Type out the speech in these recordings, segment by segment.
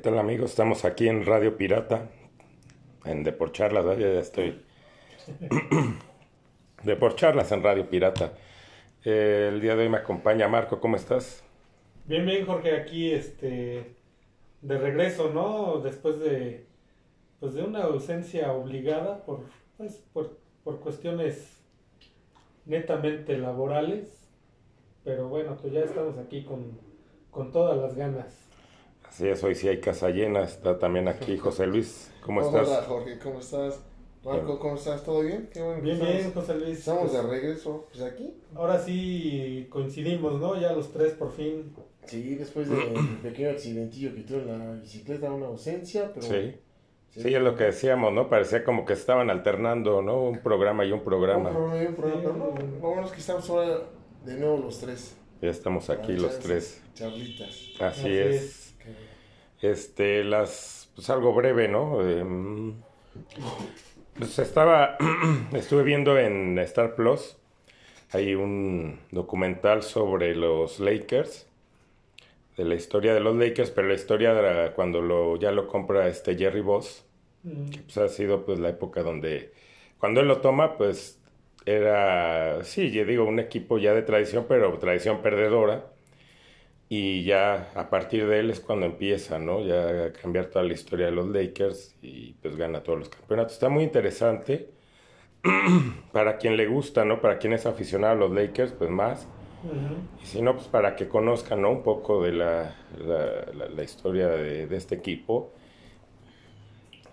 ¿Qué tal amigos? Estamos aquí en Radio Pirata, en Deporcharlas, ¿verdad? ya estoy. Deporcharlas en Radio Pirata. Eh, el día de hoy me acompaña Marco, ¿cómo estás? Bien, bien, Jorge, aquí este de regreso, ¿no? Después de pues de una ausencia obligada por pues por, por cuestiones netamente laborales, pero bueno, pues ya estamos aquí con, con todas las ganas. Así es, hoy sí hay casa llena, está también aquí José Luis, ¿cómo Hola, estás? Jorge, ¿cómo estás? Marco, ¿cómo estás? ¿Todo bien? Qué bueno. que Bien, estamos- bien, José Luis. Estamos de Pues, regreso, pues aquí. ahora sí coincidimos, ¿no? Ya los tres por fin. Sí, después del pequeño accidentillo que tuve en la bicicleta, una ausencia, pero... Sí, sí, es lo que decíamos, ¿no? Parecía como que estaban alternando, ¿no? Un programa y un Un programa. problema, un problema, Sí. pero no, lo bueno es que estamos ahora de nuevo los tres. Ya estamos aquí los tres. Charlitas. Así Así es. Este, las, pues algo breve, ¿no? Em, pues estaba, estuve viendo en Star Plus, hay un documental sobre los Lakers, de la historia de los Lakers, pero la historia de la- cuando lo, ya lo compra este Jerry Boss, Mm, que pues ha sido pues la época donde, cuando él lo toma, pues era, sí, yo digo, un equipo ya de tradición, pero tradición perdedora. Y ya a partir de él es cuando empieza, ¿no? Ya a cambiar toda la historia de los Lakers y pues gana todos los campeonatos. Está muy interesante. Para quien le gusta, ¿no? Para quien es aficionado a los Lakers, pues más. Y si no, pues para que conozcan, ¿no? Un poco de la, la- la- la historia de, de este equipo.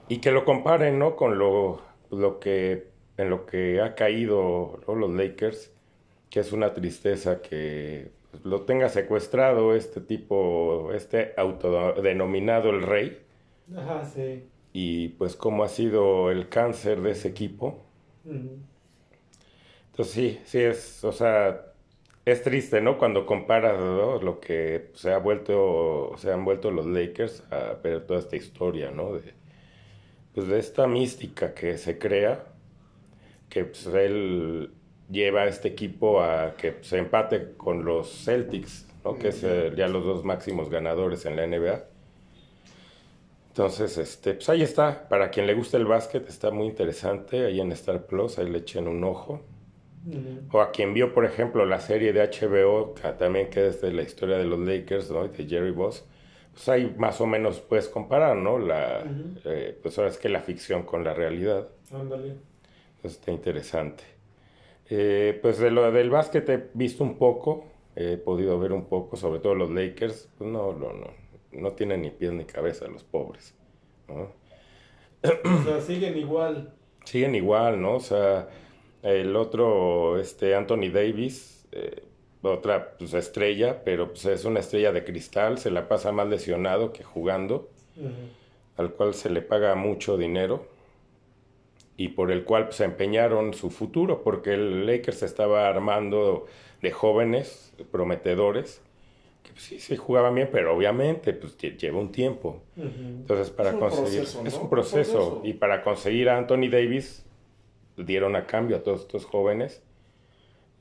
Y que lo comparen, ¿no? Con lo, lo que, en lo que ha caído ¿no? los Lakers, que es una tristeza que pues, lo tenga secuestrado este tipo, este autodenominado el rey, Ajá, sí. y pues cómo ha sido el cáncer de ese equipo. Entonces sí, sí es, o sea, es triste, ¿no? Cuando comparas ¿no? lo que se ha vuelto, se han vuelto los Lakers a ver toda esta historia, ¿no? De, pues de esta mística que se crea, que pues, él lleva a este equipo a que se empate con los Celtics, ¿no? Que es eh, ya los dos máximos ganadores en la NBA. Entonces, este, pues ahí está. Para quien le guste el básquet, está muy interesante. Ahí en Star Plus, ahí le echen un ojo. O a quien vio, por ejemplo, la serie de HBO, que también que es de la historia de los Lakers, ¿no? De Jerry Boss. Pues ahí más o menos puedes comparar, ¿no? La, eh, pues ahora es que la ficción con la realidad. Ándale. Entonces está interesante. Eh, pues de lo del básquet he visto un poco, he podido ver un poco, sobre todo los Lakers. Pues no, no, no, no tienen ni pies ni cabeza los pobres, ¿no? O sea, siguen igual. Siguen igual, ¿no? O sea, el otro, este, Anthony Davis, eh, otra pues, estrella, pero pues, es una estrella de cristal, se la pasa más lesionado que jugando, al cual se le paga mucho dinero y por el cual pues, empeñaron su futuro, porque el Lakers se estaba armando de jóvenes prometedores, que pues, sí, sí jugaban bien, pero obviamente pues, lle- lleva un tiempo. Ujú. Entonces, para Es conseguir. proceso, Es ¿no? un proceso. Un proceso. Y para conseguir a Anthony Davis, dieron a cambio a todos estos jóvenes.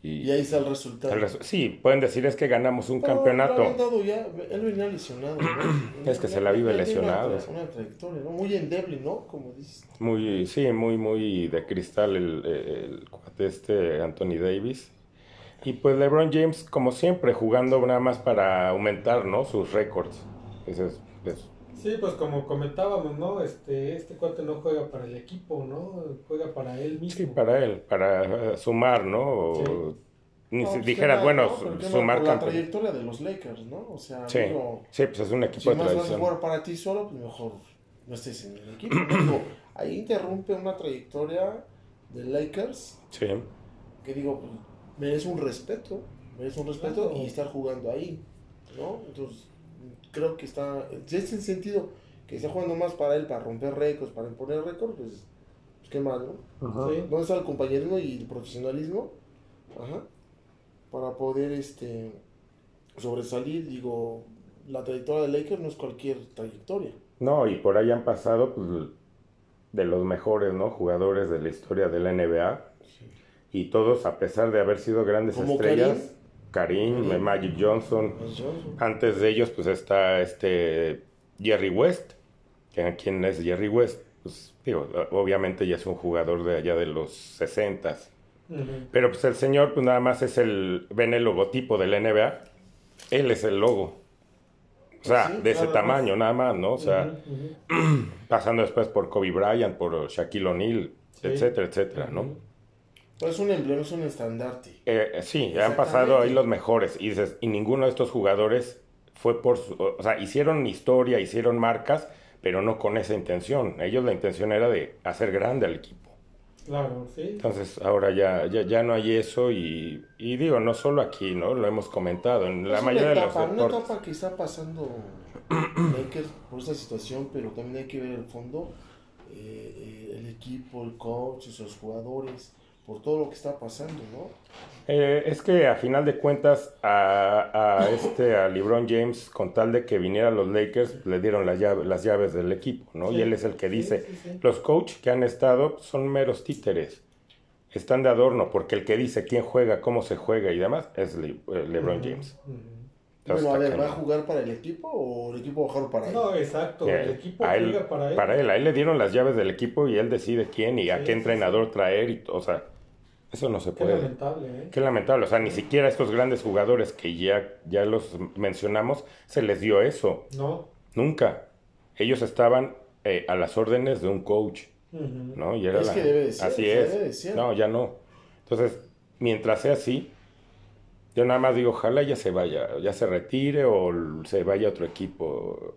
Y, Y ahí está el resultado. el resu- sí, pueden decir es que ganamos un Pero campeonato. dado ya, él venía lesionado, ¿no? Es que se la vive lesionado. Una, una trayectoria, ¿no? Muy endeble, ¿no? Como dices. Muy, sí, muy, muy de cristal el, cuate este Anthony Davis. Y pues LeBron James, como siempre, jugando nada más para aumentar, ¿no? Sus récords. Es- Sí, pues como comentábamos, ¿no? Este, este cuate no juega para el equipo, ¿no? Juega para él mismo. sí, para él, para eh, sumar, ¿no? O, Sí. Ni No, si pues, dijeras, bueno, ¿no? sumar por la trayectoria de los Lakers, ¿no? O sea, Sí, digo, sí, pues es un si equipo de más vas a tradición. jugar para ti solo, pues mejor no estés en el equipo. ahí interrumpe una trayectoria de Lakers Sí, que digo, pues, merece un respeto, merece un respeto Claro. y estar jugando ahí, ¿no? Entonces, creo que está, si es el sentido que está jugando más para él, para romper récords, para imponer récords, pues, pues qué mal, ¿no? Sí. ¿Dónde está el compañerismo y el profesionalismo? Ajá. Para poder, este, sobresalir, digo, la trayectoria de Lakers no es cualquier trayectoria. No, y por ahí han pasado pues, de los mejores ¿no? jugadores de la historia de la NBA. Y todos, a pesar de haber sido grandes Como estrellas, Karim. Magic Johnson. Johnson. Antes de ellos, pues está este Jerry West, quién es Jerry West, pues digo, obviamente ya es un jugador de allá de los 60 Ujú. pero pues el señor pues nada más es el, ven el logotipo del NBA, él es el logo. O sea, Sí, de ese tamaño más. nada más, ¿no? O sea, pasando después por Kobe Bryant, por Shaquille O'Neal, Sí. etcétera, etcétera, ¿no? Pero es un emblema, es un estandarte. Eh, eh, sí, han pasado ahí los mejores. Y dices, y ninguno de estos jugadores fue por su, o sea, hicieron historia, hicieron marcas, pero no con esa intención. Ellos la intención era de hacer grande al equipo. Claro, sí. Entonces ahora ya, ya, ya no hay eso y, y digo, no solo aquí, ¿no? Lo hemos comentado, en la es mayoría una de los etapa, una deportes. etapa que está pasando Lakers por esta situación, pero también hay que ver el fondo, eh, eh, el equipo, el coach, los jugadores, por todo lo que está pasando, ¿no? Eh, es que a final de cuentas a, a este a LeBron James con tal de que viniera a los Lakers le dieron las llaves, las llaves del equipo, ¿no? Sí. Y él es el que Sí, dice, sí, sí. los coaches que han estado son meros títeres. Están de adorno porque el que dice quién juega, cómo se juega y demás es Le- eh, LeBron James. ujú. Entonces, Bueno, a ver, ¿va a jugar para el equipo o el equipo va a jugar para él? No, exacto. El equipo a él, juega para él. para él, a él le dieron las llaves del equipo y él decide quién y a qué sí, entrenador traer y, o sea, eso no se Qué puede. lamentable, ¿eh? Qué lamentable, o sea, ni siquiera a estos grandes jugadores que ya, ya los mencionamos se les dio eso, No. nunca. Ellos estaban eh, a las órdenes de un coach, Ujú. ¿no? Y era Es la- que debe de ser, así es. debe de ser. No, ya no. Entonces, mientras sea así, yo nada más digo, ojalá ya se vaya, ya se retire o se vaya a otro equipo,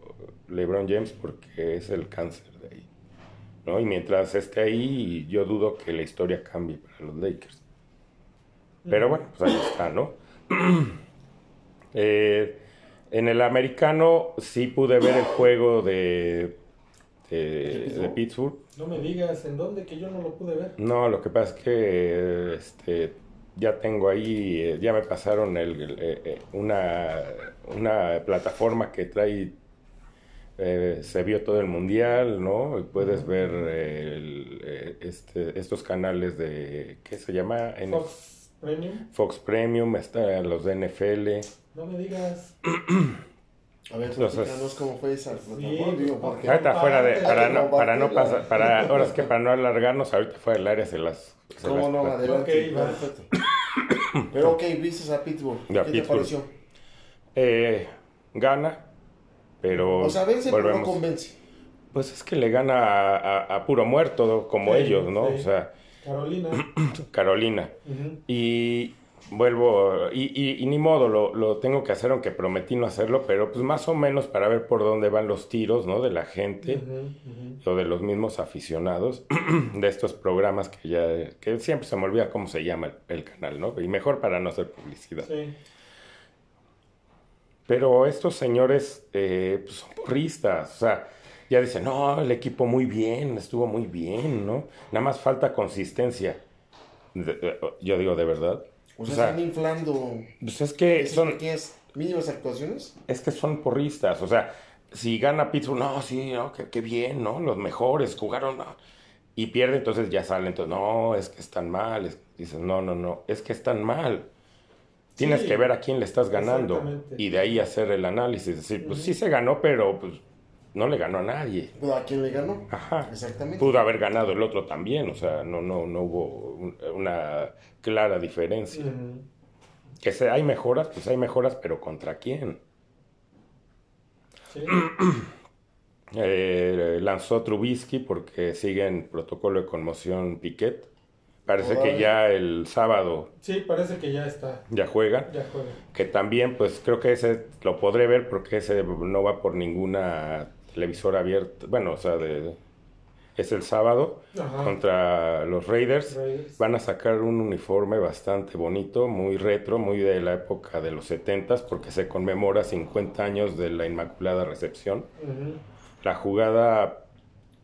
LeBron James, porque es el cáncer de ahí. ¿No? Y mientras esté ahí, yo dudo que la historia cambie para los Lakers. Pero bueno, pues ahí está, ¿no? Eh, en el americano sí pude ver el juego de, de, de Pittsburgh. No me digas en dónde, que yo no lo pude ver. No, lo que pasa es que este, ya tengo ahí, eh, ya me pasaron el, el, eh, eh, una, una plataforma que trae, eh, se vio todo el mundial, ¿no? Y puedes ver eh, el, eh, este, estos canales de, ¿qué se llama? N- Fox Premium. Fox Premium, está los de NFL. No me digas. A ver, Entonces- cómo fue esa plataforma, Sí, digo, pues, porque... Ahorita fuera de, Hay que para no, para no pasar, para, ahora es que para no alargarnos, ahorita fuera del área se las... se ¿Cómo las no? Adelante, Ok, va. perfecto. Pero ok, viste a Pittsburgh, Ya, ¿qué te Pittsburgh. pareció? Eh, gana, pero O sea, vence, pero no convence. Pues es que le gana a, a- a puro muerto, como Sí, ellos, ¿no? sí. O sea, Carolina. Carolina. Y vuelvo, y, y- y ni modo, lo, lo tengo que hacer, aunque prometí no hacerlo, pero pues más o menos para ver por dónde van los tiros, ¿no? De la gente o de los mismos aficionados de estos programas que ya, que siempre se me olvida cómo se llama el, el canal, ¿no? Y mejor para no hacer publicidad. Sí. Pero estos señores eh, pues, son porristas, o sea, ya dicen, no, el equipo muy bien, estuvo muy bien, ¿no? Nada más falta consistencia. De- de- yo digo, ¿de verdad? O sea, están inflando pues es que son, mínimas actuaciones. es que son porristas, o sea, si gana Pittsburgh, no, sí, no, qué, qué bien, ¿no? Los mejores jugaron, no. Y pierde, entonces ya sale, entonces, no, es que están mal. Es, dices, no, no, no, es que están mal. Tienes Sí, que ver a quién le estás ganando y de ahí hacer el análisis. Decir, pues sí se ganó, pero pues no le ganó a nadie. Pero ¿A quién le ganó? Ajá. Exactamente. Pudo haber ganado el otro también, o sea, no, no, no hubo un- una clara diferencia. Que se, hay mejoras, pues hay mejoras, pero ¿contra quién? Sí. Eh, lanzó Trubisky porque sigue en protocolo de conmoción Piquet. Parece que ya el sábado Sí, parece que ya está. ya juegan. Ya juega. Que también, pues creo que ese lo podré ver porque ese no va por ninguna televisora abierta. Bueno, o sea, de, es el sábado Ajá. contra los Raiders. Raiders. Van a sacar un uniforme bastante bonito, muy retro, muy de la época de los 70 porque se conmemora 50 años de la Inmaculada Recepción. Ujú. La jugada,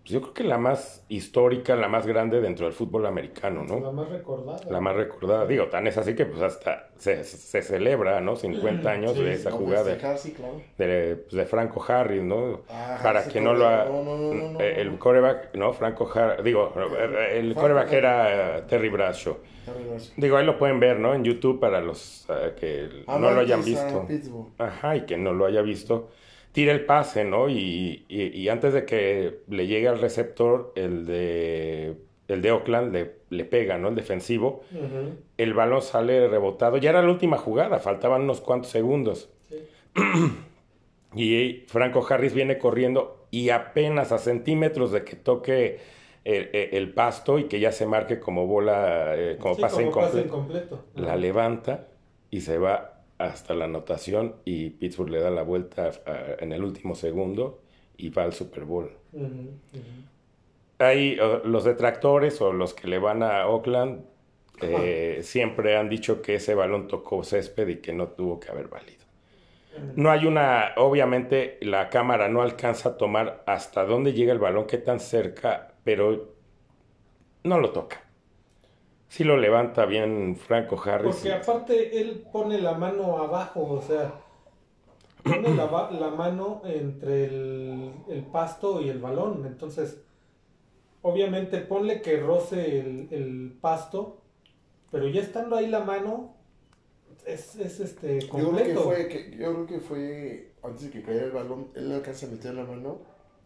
pues, yo creo que la más histórica, la más grande dentro del fútbol americano, La ¿no? más recordada. La más recordada. Digo, tan es así que pues hasta se, se celebra, ¿no? 50 años Sí, de esa No, jugada claro. de, pues, de Franco Harris, ¿no? Ah, Para que no lo ha... No, no, no, no, no, eh, el coreback, ¿no? Franco Harris, digo, el Franco coreback era eh, Terry Bradshaw. Digo, ahí lo pueden ver, ¿no? En YouTube para los eh, que no lo hayan visto. Ajá, y que no lo haya visto. Tira el pase, ¿no? Y, y- y antes de que le llegue al receptor, el de, el de Oakland le, le pega, ¿no? El defensivo. El balón sale rebotado. Ya era la última jugada, faltaban unos cuantos segundos. sí. Y Franco Harris viene corriendo y apenas a centímetros de que toque el, pasto y que ya se marque como bola, eh, como Sí, pase como pase incompleto. la levanta y se va hasta la anotación y Pittsburgh le da la vuelta ah, en el último segundo y va al Super Bowl. Eh, los detractores o los que le van a Oakland eh, siempre han dicho que ese balón tocó césped y que no tuvo que haber valido. No hay una, obviamente la cámara no alcanza a tomar hasta dónde llega el balón, qué tan cerca, pero no lo toca. Sí lo levanta bien Franco Harris. Porque aparte él pone la mano abajo, o sea, pone la, la mano entre el, el pasto y el balón. Entonces, obviamente ponle que roce el, el pasto, pero ya estando ahí la mano, es, es este Yo creo que completo. fue, que, yo creo que fue antes de que cayera el balón, él alcanza a meter la mano,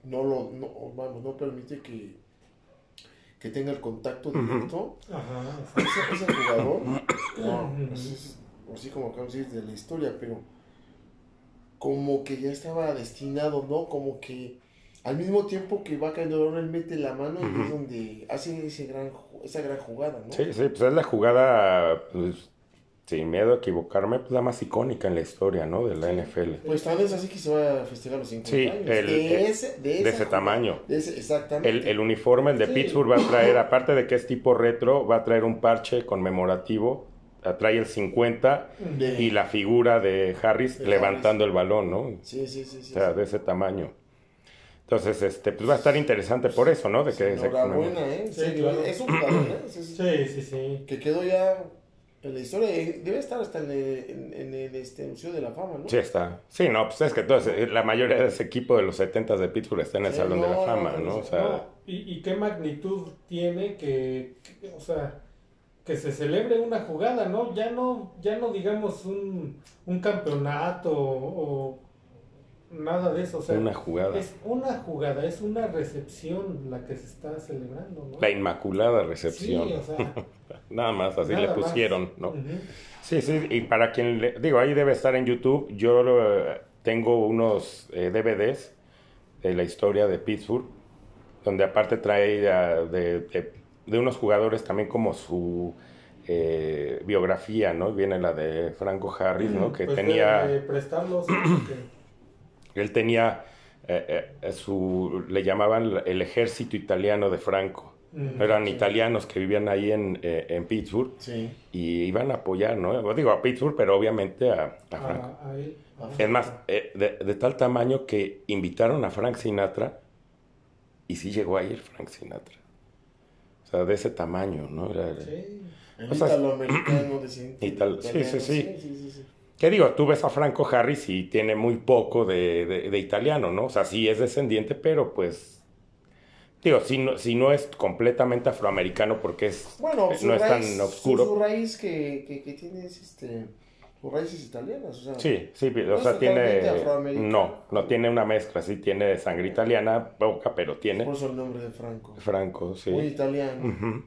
no lo, no, vamos, no permite que, que tenga el contacto directo. Ajá, Ese, ese jugador, no, Ujú. es- así como acabamos de decir de la historia, pero como que ya estaba destinado, ¿no? Como que al mismo tiempo que va cayendo él mete la mano y es donde hace ese gran, esa gran jugada, ¿no? Sí, sí, pues es la jugada, pues, sin miedo a equivocarme, pues la más icónica en la historia, ¿no? De la NFL. Pues tal vez así que se va a festejar los 50 Sí, años. el- de, el- ese, de, ese tamaño. de ese- exactamente. El, el uniforme, el de Sí. Pittsburgh, va a traer, aparte de que es tipo retro, va a traer un parche conmemorativo. Trae el 50 De- y la figura de Harris De levantando el balón, ¿no? Sí, sí, sí. sí, O sea, sí. de ese tamaño. Entonces, este, pues va a estar interesante por eso, ¿no? De que se Enhorabuena, ¿eh? Sí, Sí, claro. Es un jugador, ¿eh? Sí, sí, sí. Que quedó ya en la historia. eh, Debe estar hasta en el, en, en el este, Museo de la Fama, ¿no? Sí está. Sí, no, pues es que todo ese- la mayoría de ese equipo de los 70 de Pittsburgh está en el Sí, Salón de la Fama, no, ¿no? no, O sea, No, y, y qué magnitud tiene que, que- o sea, que se celebre una jugada, ¿no? Ya no, ya no digamos un, un campeonato o, nada de eso, o sea, una jugada. es una jugada, es una recepción la que se está celebrando, ¿no? La inmaculada Sí, recepción. o sea, Nada más, así nada le más. pusieron, ¿no? Sí, sí, y para quien le digo, ahí debe estar en YouTube. Yo eh, tengo unos eh, DVDs de la historia de Pittsburgh, donde aparte trae ah, de, de- de unos jugadores también como su eh, biografía, ¿no? Viene la de Franco Harris, ¿no? Que Pues tenía, de- de prestarlos, él tenía eh, eh, su, le llamaban el ejército italiano de Franco. Eran sí. italianos que vivían ahí en, eh, en Pittsburgh Sí. y iban a apoyar, ¿no? Digo, a Pittsburgh, pero obviamente a, a Franco. A- a él. Ajá. Es más, eh, de, de tal tamaño que invitaron a Frank Sinatra y sí llegó a ir Frank Sinatra. O sea, de ese tamaño, ¿no? Era- Sí. El O sea, italoamericano de sí, sí, sí. sí, sí, sí. ¿Qué digo? Tú ves a Franco Harris y tiene muy poco de, de- de italiano, ¿no? O sea, sí es descendiente, pero pues... Digo, si no, si no es completamente afroamericano porque es, Bueno, eh, no es tan oscuro. Su, su raíz que, que, que tiene es este, sus raíces italianas. O sea, Sí, sí, o sea, tiene... No, no tiene una mezcla, sí tiene sangre italiana, poca, pero tiene Por eso el nombre de Franco. Franco, sí. Muy italiano.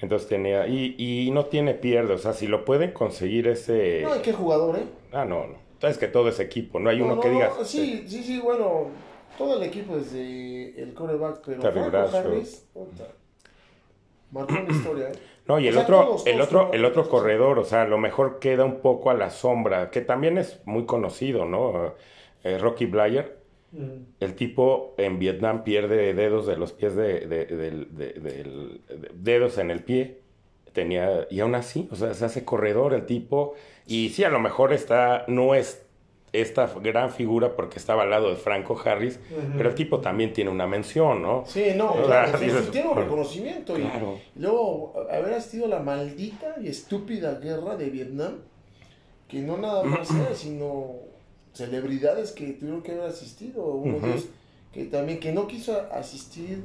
Entonces tenía, y, y no tiene pierde, o sea, si lo pueden conseguir ese... No, ¿y qué jugador, eh? Ah, no, no. Sabes que todo es equipo, no hay No, uno no, que no, digas... sí, sí, sí, bueno, todo el equipo desde el coreback, pero Franco. Harris, marcó una historia, ¿eh? No, y el sea, otro, todos, el todos otro, el otro corredor, o sea, a lo mejor queda un poco a la sombra, que también es muy conocido, ¿no? Eh, Rocky Blyer. El tipo en Vietnam pierde dedos de los pies de, de- del- de- del- de- dedos en el pie. Tenía, y aún así, o sea, se hace corredor el tipo. Y sí, a lo mejor está, no es esta gran figura porque estaba al lado de Franco Harris, pero el tipo también tiene una mención, ¿no? Sí, no, O claro, sí, sí, tiene un reconocimiento. y- Claro. Y luego, haber a la maldita y estúpida guerra de Vietnam, que no nada más era, sino celebridades que tuvieron que haber asistido. Uno de Ujú. ellos que también, que no quiso asistir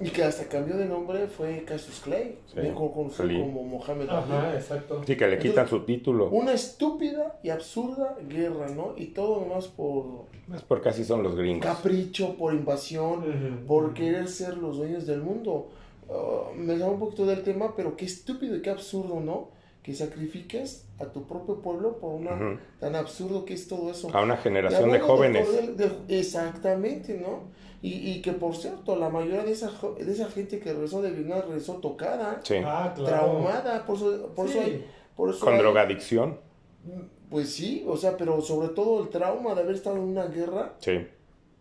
Y que hasta cambió de nombre fue Cassius Clay, Sí, mejor conocido Ali. como Mohamed Ali. Ajá, exacto. Sí, que le quitan su título. Una estúpida y absurda guerra, ¿no? Y todo nomás por Es porque así son los gringos. capricho, por invasión, por querer ser los dueños del mundo. Ah, me sale un poquito del tema, pero qué estúpido y qué absurdo, ¿no? Que sacrifiques a tu propio pueblo por una tan absurdo que es todo eso. A una generación de jóvenes. de- exactamente, ¿no? Y, y que por cierto, la mayoría de esa, de esa gente que regresó de Vietnam regresó tocada, Sí. Ah, claro. traumada, por eso, por eso Sí. hay- por eso Con hay- drogadicción. Pues sí, o sea, pero sobre todo el trauma de haber estado en una guerra Sí.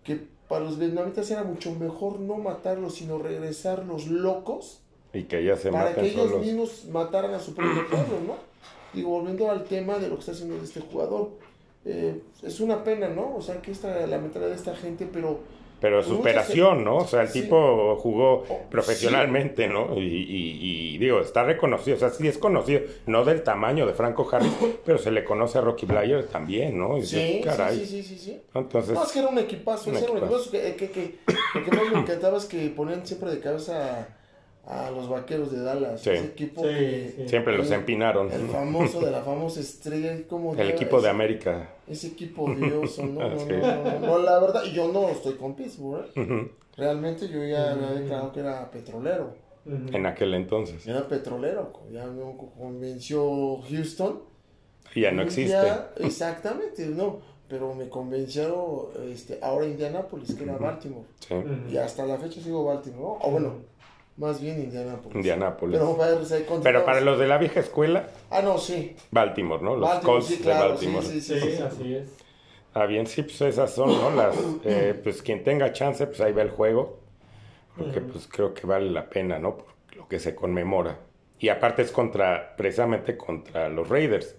que para los vietnamitas era mucho mejor no matarlos, sino regresarlos locos Y que ya se para que ellos solos. mismos mataran a su propio pueblo, ¿no? Y volviendo al tema de lo que está haciendo este jugador, eh, es una pena, ¿no? O sea, que esta, la mentalidad de esta gente, pero Pero superación, ¿no? O sea, el Sí. tipo jugó Oh, profesionalmente, ¿no? Y, y- y, digo, está reconocido, o sea, sí es conocido, no del tamaño de Franco Harris, pero se le conoce a Rocky Blyer también, ¿no? Y sí, dices, caray. sí, sí, sí, sí. Entonces, No, es que era un equipazo, Un era un equipazo que, que, que- lo que más me encantaba es que ponían siempre de cabeza a, los vaqueros de Dallas, Sí. ese equipo Sí, que- sí. siempre los empinaron. el famoso de la famosa estrella, como El equipo de América. Ese equipo odioso, ¿no? No, Sí. no, no, no, la verdad, yo no estoy con Pittsburgh, ¿eh? Ujú. Realmente yo ya había declarado que era petrolero. Ujú. En aquel entonces. Era petrolero, ya me convenció Houston. Y ya no existe. día- exactamente, no. Pero me convencieron este, ahora Indianapolis, que era Baltimore. Y hasta la fecha sigo Baltimore, ¿no? O bueno, más bien Indianapolis. Indianápolis. Pero, para, sea, Pero para los de la vieja escuela, Ah, no, sí. Baltimore, ¿no? Los Baltimore, Colts sí, de claro, Baltimore. sí, sí, Sí, sí. así es. Ah, bien, sí, pues esas son, ¿no? Las, eh, pues quien tenga chance, pues ahí va el juego. Porque pues creo que vale la pena, ¿no? Por lo que se conmemora. Y aparte es contra, precisamente contra los Raiders.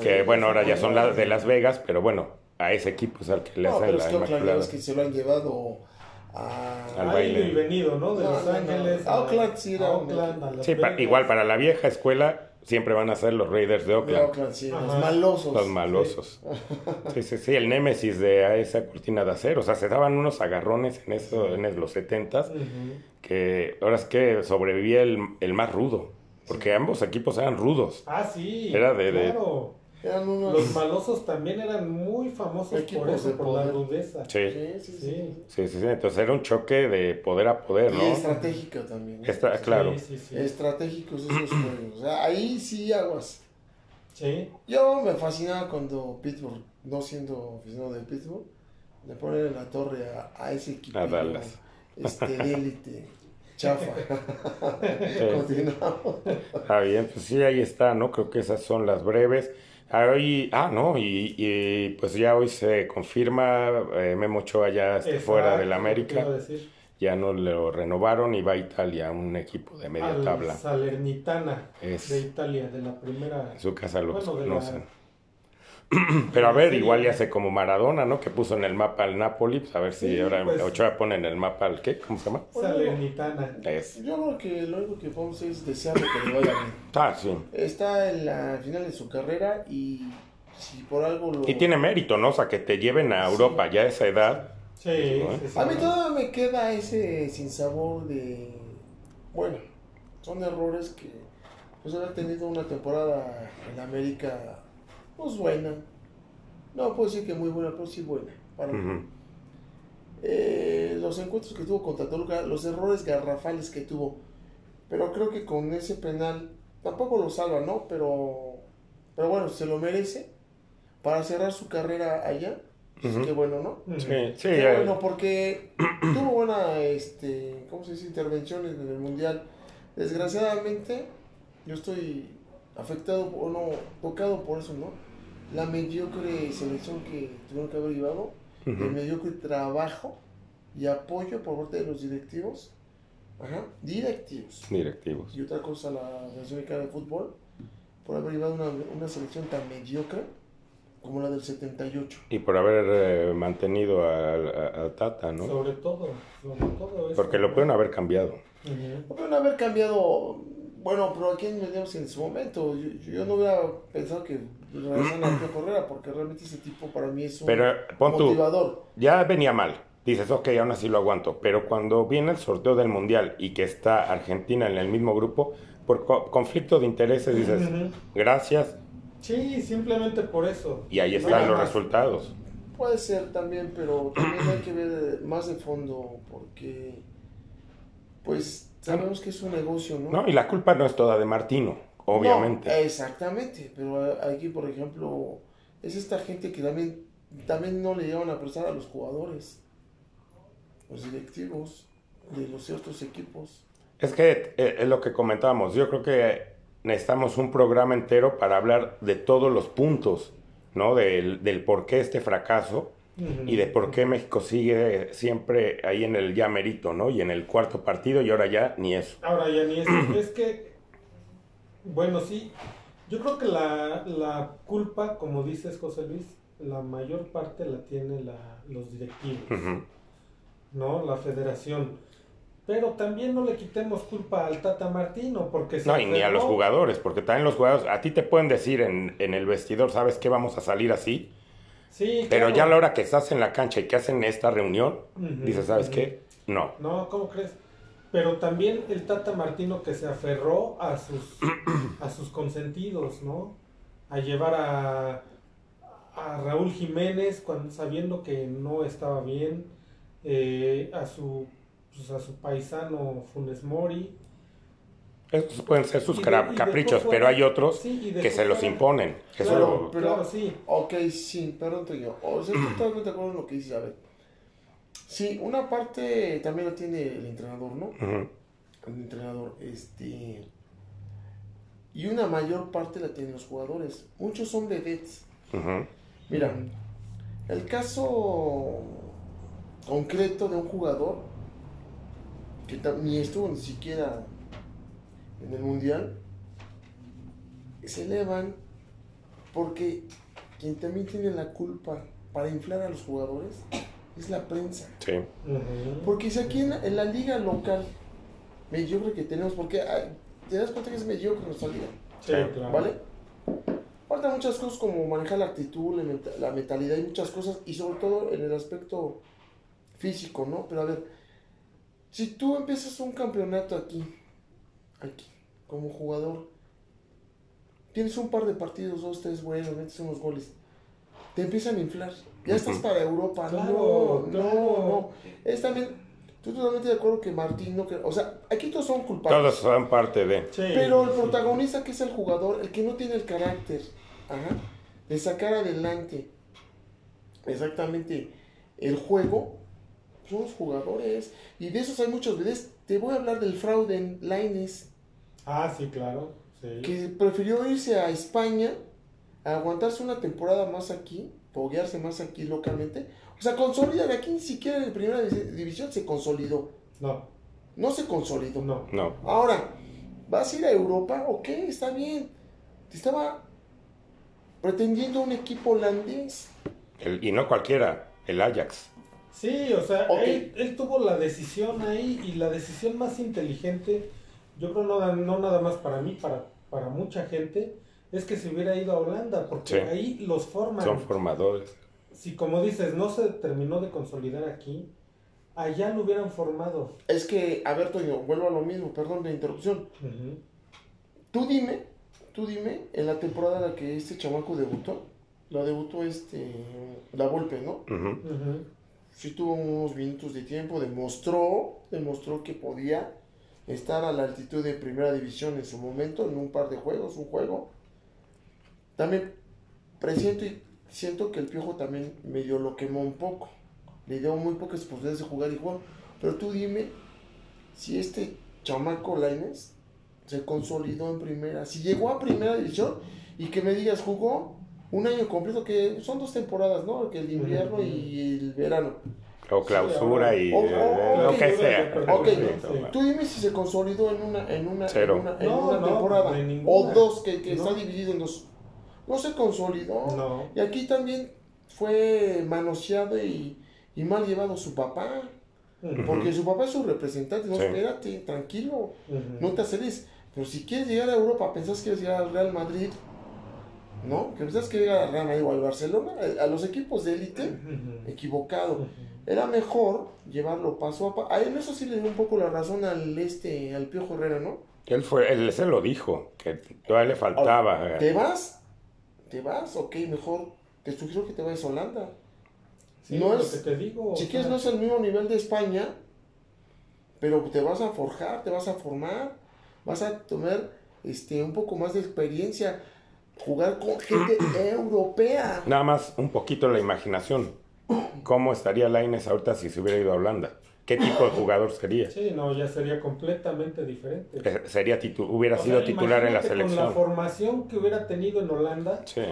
Que bueno, ahora ya son la, de Las Vegas, pero bueno, a ese equipo es al que le No, hacen pero es la que Oakland ya inmaculada. ves que se lo han llevado a... Al baile. venido, ¿no? De No, Los no, no. Ángeles. A Oakland sí era Oakland, a Sí, pa- igual para la vieja escuela siempre van a ser los Raiders de de Oakland. Oakland, sí, los malosos. Los malosos. Sí, sí, sí, el némesis de esa cortina de acero. O sea, se daban unos agarrones en eso, en los setentas, Ujú. que ahora es que sobrevivía el, el más rudo. Porque ambos equipos eran rudos. Ah, sí. Era de- de- Claro. Eran unos... Los malosos también eran muy famosos Equipos por eso, de por la poder. rudeza. Sí, Sí, sí, sí. Sí. sí. Entonces era un choque de poder a poder, Y ¿no? estratégico también. ¿no? Está, claro. Sí, sí, sí. Estratégicos esos juegos. O sea, ahí sí aguas. Sí. Yo me fascinaba cuando Pittsburgh, no siendo aficionado de Pittsburgh, le ponen en la torre a, a ese equipo. A Dallas. Este, élite. Chafa. Continuamos. Ah, bien, pues sí, ahí está, ¿no? Creo que esas son las breves. Ah, hoy, ah, no, y, y, pues ya hoy se confirma, eh, Memo Ochoa ya está fuera del lo América, decir. ya no lo renovaron y va a Italia, un equipo de media Al tabla. Salernitana Es- de Italia, de la primera. En su casa Bueno, la- conocen. Pero a ver, Sí. igual ya hace como Maradona, ¿no? Que puso en el mapa al Napoli, pues a ver si Sí, ahora pues. Ochoa pone en el mapa al qué, ¿cómo se llama? Salernitana. Es. Yo creo que lo único que podemos hacer es desearle que le vaya bien. Ah, sí. Está en la final de su carrera y si por algo lo... Y tiene mérito, ¿no? O sea, que te lleven a Sí. Europa ya a esa edad. Sí, ¿no? sí, sí. A mí todavía me queda ese sinsabor de... Bueno, son errores que... Pues haber tenido una temporada en América, pues buena. No puedo decir que muy buena, pero sí buena. Para mí. Eh, los encuentros que tuvo contra Toluca, los errores garrafales que tuvo. Pero creo que con ese penal tampoco lo salva, ¿no? Pero, pero bueno, se lo merece para cerrar su carrera allá. Pues. Qué bueno, ¿no? Sí, sí, Qué ya- bueno, porque tuvo buena, este, ¿cómo se dice? Intervenciones en el Mundial. Desgraciadamente, yo estoy afectado, o no, tocado por eso, ¿no? La mediocre selección que tuvieron que haber llevado, el Ujú. mediocre trabajo y apoyo por parte de los directivos, ajá, directivos. directivos. Y otra cosa, la Federación Mexicana de Fútbol, por haber llevado una, una selección tan mediocre como la del 78. Y por haber eh, mantenido al a- al Tata, ¿no? Sobre todo, sobre todo eso. Porque lo pueden haber cambiado. Ujú. Pueden haber cambiado, bueno, pero aquí en en su momento. Yo, yo no hubiera pensado que a Arturo Correa, porque realmente ese tipo para mí es un Pero pon tú, motivador. ya venía mal. dices, ok, aún así lo aguanto. Pero cuando viene el sorteo del Mundial y que está Argentina en el mismo grupo, por co- conflicto de intereses dices, Ujú. gracias, Sí, simplemente por eso. y ahí están los más. resultados. Puede ser también, pero también hay que ver más de fondo porque, pues, sabemos que es un negocio, ¿no? ¿no? Y la culpa no es toda de Martino, obviamente. No, exactamente, pero aquí, por ejemplo, es esta gente que también, también no le llevan a prestar a los jugadores, los directivos de los ciertos equipos. Es que eh, es lo que comentábamos. Yo creo que necesitamos un programa entero para hablar de todos los puntos, ¿no? Del, del por qué este fracaso y de por qué México sigue siempre ahí en el ya merito, ¿no? Y en el cuarto partido y ahora ya ni eso. Ahora ya ni es, es que, bueno, sí, yo creo que la, la culpa, como dices José Luis, la mayor parte la tiene la, los directivos. ¿no? La federación. Pero también no le quitemos culpa al Tata Martino, porque se No, y ni a los jugadores, porque también los jugadores, a ti te pueden decir en, en el vestidor, ¿sabes qué? Vamos a salir así. Sí, Pero claro. ya a la hora que estás en la cancha y que hacen esta reunión, dices, ¿sabes ujú. qué? No. No, ¿cómo crees? Pero también el Tata Martino que se aferró a sus, a sus consentidos, ¿no? A llevar a, a Raúl Jiménez cuando, sabiendo que no estaba bien, eh, a su pues, a su paisano Funes Mori. Esos pueden ser sus de- caprichos, fuera- pero hay otros sí, que se los imponen. Eso Claro, lo- pero- claro, sí. Ok, sí, perdón, Toño. O sea, totalmente de acuerdo en lo que dices, a ver. Sí, una parte también la tiene el entrenador, ¿no? El entrenador, este... Y una mayor parte la tienen los jugadores. Muchos son vedettes. Ujú. Mira, el caso concreto de un jugador que ni estuvo ni siquiera en el mundial se elevan porque quien también tiene la culpa para inflar a los jugadores es la prensa. Sí. Porque si aquí en la, en la liga local mediocre que tenemos, porque ay, te das cuenta que es mediocre nuestra liga. Sí, Sí. claro. ¿Vale? Faltan muchas cosas como manejar la actitud, la mentalidad y muchas cosas, y sobre todo en el aspecto físico, ¿no? Pero a ver, si tú empiezas un campeonato aquí, aquí, como jugador, tienes un par de partidos, dos, tres buenos, metes unos goles, te empiezan a inflar, ya estás para Europa, Claro, no, claro. no, no, es también, estoy totalmente de acuerdo que Martín, no, que, o sea, aquí todos son culpables. Todos son parte de. Sí, Pero el sí. protagonista que es el jugador, el que no tiene el carácter ajá, de sacar adelante exactamente el juego, son los jugadores. Y de esos hay muchos videos. Te voy a hablar del fraude en Laines, Ah, sí, claro. Sí. que prefirió irse a España aguantarse una temporada más aquí, foguearse más aquí localmente. O sea, consolidar aquí ni siquiera en primera divi- división se consolidó. No, No se consolidó. no. No. Ahora, ¿vas a ir a Europa? Ok, está bien. Te estaba pretendiendo un equipo holandés. El- y no cualquiera, el Ajax. Sí, o sea, él tuvo la decisión ahí y la decisión más inteligente, yo creo no, no nada más para mí, para, para mucha gente, es que se hubiera ido a Holanda, porque Sí. ahí los forman. Son formadores. Si como dices, no se terminó de consolidar aquí, allá lo hubieran formado. Es que, a ver, Toño, vuelvo a lo mismo, perdón de interrupción. Ujú. Tú dime, tú dime, en la temporada en la que este chamaco debutó, la debutó este, la Volpe, ¿no? Ujú. Sí tuvo unos minutos de tiempo, demostró, demostró que podía estar a la altitud de primera división en su momento, en un par de juegos, un juego. También presiento y siento que el Piojo también medio lo quemó un poco. Le dio muy pocas posibilidades de jugar y jugar. Pero tú dime si este chamaco Laines se consolidó en primera, si llegó a primera división y que me digas jugó un año completo, que son dos temporadas, ¿no? Que el invierno y el verano. O clausura y O- o- eh, lo que sea. ok. Sí. Tú dime si se consolidó en una, en una, Cero. en una, en No, una no, temporada. O dos, que, que No. está dividido en dos. No se consolidó. No. Y aquí también fue manoseado y, y mal llevado su papá. Porque su papá es su representante. No, Sí. espérate, tranquilo. No te aceleres. Pero si quieres llegar a Europa, pensás que quieres llegar al Real Madrid. ¿No? Que pensás que llegar al Real Madrid o al Barcelona, a- a los equipos de élite, equivocado. Era mejor llevarlo paso a paso. A él eso sí le dio un poco la razón al este, al Piojo Herrera, ¿no? Él fue, él se lo dijo, que todavía le faltaba. Ahora, ¿Te vas? ¿Te vas? Ok, mejor te sugiero que te vayas a Holanda. Sí, no es, que te digo. si quieres sea, no es el mismo nivel de España, pero te vas a forjar, te vas a formar, vas a tener este, un poco más de experiencia, jugar con gente europea. Nada más un poquito la imaginación. ¿Cómo estaría Laines ahorita si se hubiera ido a Holanda? ¿Qué tipo de jugador sería? Sí, no, ya sería completamente diferente. Eh, Sería titu- hubiera O sido sea, titular en la imagínate Con la selección. formación que hubiera tenido en Holanda, Sí.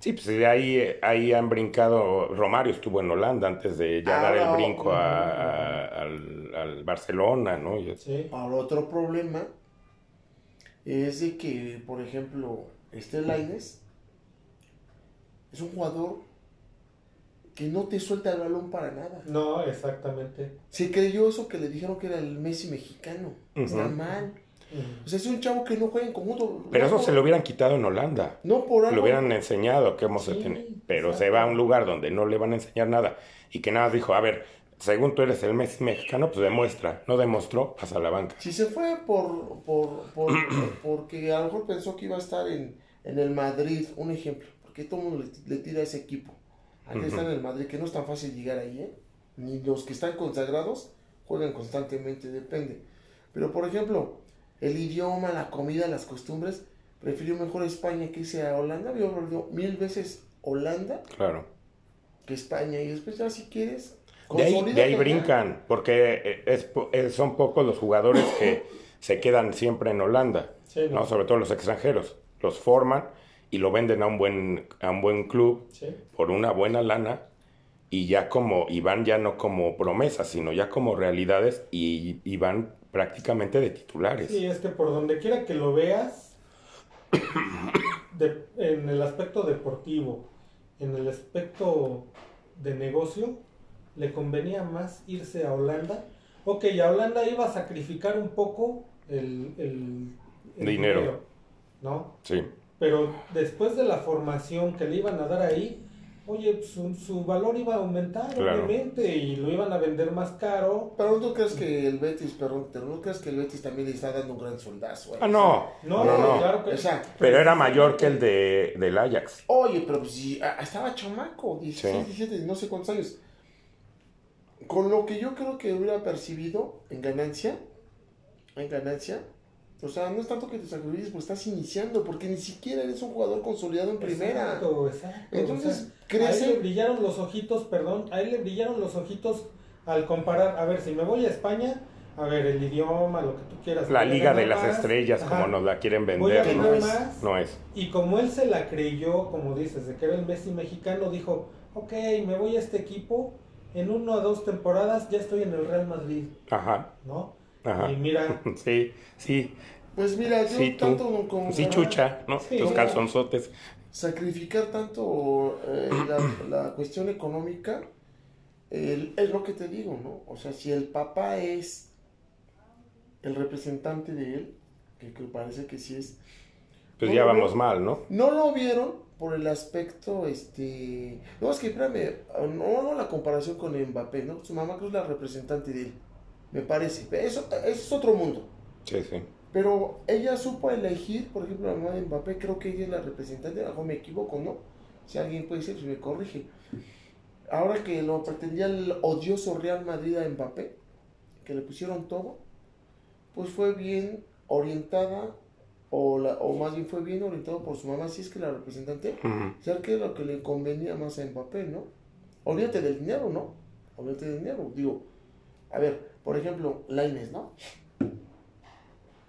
Sí, pues de ahí, ahí han brincado. Romario estuvo en Holanda antes de ya Ah, dar el brinco a- a- al, al Barcelona, ¿no? Sí. Ahora, otro problema es de que, por ejemplo, este Laines es un jugador que no te suelta el balón para nada. No, exactamente. Se creyó eso que le dijeron que era el Messi mexicano. Está mal. O sea, es un chavo que no juega en conjunto. Pero eso se lo hubieran quitado en Holanda. No por algo. Lo hubieran enseñado que hemos Sí, tener. Pero exacto. se va a un lugar donde no le van a enseñar nada. Y que nada más dijo, a ver, según tú eres el Messi mexicano, pues demuestra. No demostró, pasa a la banca. Si se fue por, por, por- porque a lo mejor pensó que iba a estar en, en el Madrid, un ejemplo, porque todo el mundo le, le tira a ese equipo. Aquí está en el Madrid, que no es tan fácil llegar ahí, ¿eh? Ni los que están consagrados juegan constantemente, depende. Pero por ejemplo, el idioma, la comida, las costumbres, prefirió mejor España que irse a Holanda. Yo prefiero mil veces Holanda Claro. que España. Y después ya si quieres... De ahí, de ahí brincan, porque eh, es eh, son pocos los jugadores que se quedan siempre en Holanda, Sí, ¿no? no. sobre todo los extranjeros. Los forman y lo venden a un buen, a un buen club Sí. por una buena lana y ya como, y van ya no como promesas, sino ya como realidades y, y van prácticamente de titulares. Sí, es que por donde quiera que lo veas, de- en el aspecto deportivo, en el aspecto de negocio, le convenía más irse a Holanda. Ok, a Holanda iba a sacrificar un poco el, el- el Dinero. ¿no? Sí. Pero después de la formación que le iban a dar ahí, oye, su, su valor iba a aumentar, Claro. obviamente, y lo iban a vender más caro. Pero no crees que el Betis, perdón, pero no crees que el Betis también le está dando un gran soldazo. eh? Ah, no. No, no, no. claro que O sea, Pero era mayor que el de, del Ajax. Oye, pero pues sí, ah, estaba chamaco, 16, Sí. 17, no sé cuántos años. Con lo que yo creo que hubiera percibido en ganancia, en ganancia, o sea, no es tanto que te sacrifiques, pues estás iniciando, porque ni siquiera eres un jugador consolidado en primera. Exacto, exacto. Entonces, O sea, crece- A él le brillaron los ojitos, perdón, a él le brillaron los ojitos al comparar, a ver, si me voy a España, a ver, el idioma, lo que tú quieras. La Liga de las más, Estrellas, ajá, como nos la quieren Voy a vender, no es- más. no es. Y como él se la creyó, como dices, de que era el Messi mexicano, dijo, ok, me voy a este equipo, en una o dos temporadas ya estoy en el Real Madrid, Ajá, ¿no? Ajá. Y mira, Sí, sí, Pues mira, yo sí, tanto como Sí, chucha, ¿no? Sí. Calzonzotes. sacrificar tanto eh, la, la cuestión económica, el- es lo que te digo, ¿no? O sea, si el papá es el representante de él, que, que parece que sí es, Pues No, ya no, vamos no. mal, ¿no? No lo vieron por el aspecto, este... No, es que espérame, no hago la comparación con Mbappé, ¿no? Su mamá creo es la representante de él, me parece. Eso, eso es otro mundo. Sí, sí. Pero ella supo elegir, por ejemplo, la mamá de Mbappé, creo que ella es la representante, a lo mejor me equivoco, ¿no? Si alguien puede ser, pues me corrige. Ahora que lo pretendía el odioso Real Madrid a Mbappé, que le pusieron todo, pues fue bien orientada, o, la, o más bien fue bien orientado por su mamá, si es que la representante, qué es lo que le convenía más a Mbappé, ¿no? Olvídate del dinero, ¿no? Olvídate del dinero. Digo, a ver, por ejemplo, Laines, ¿no?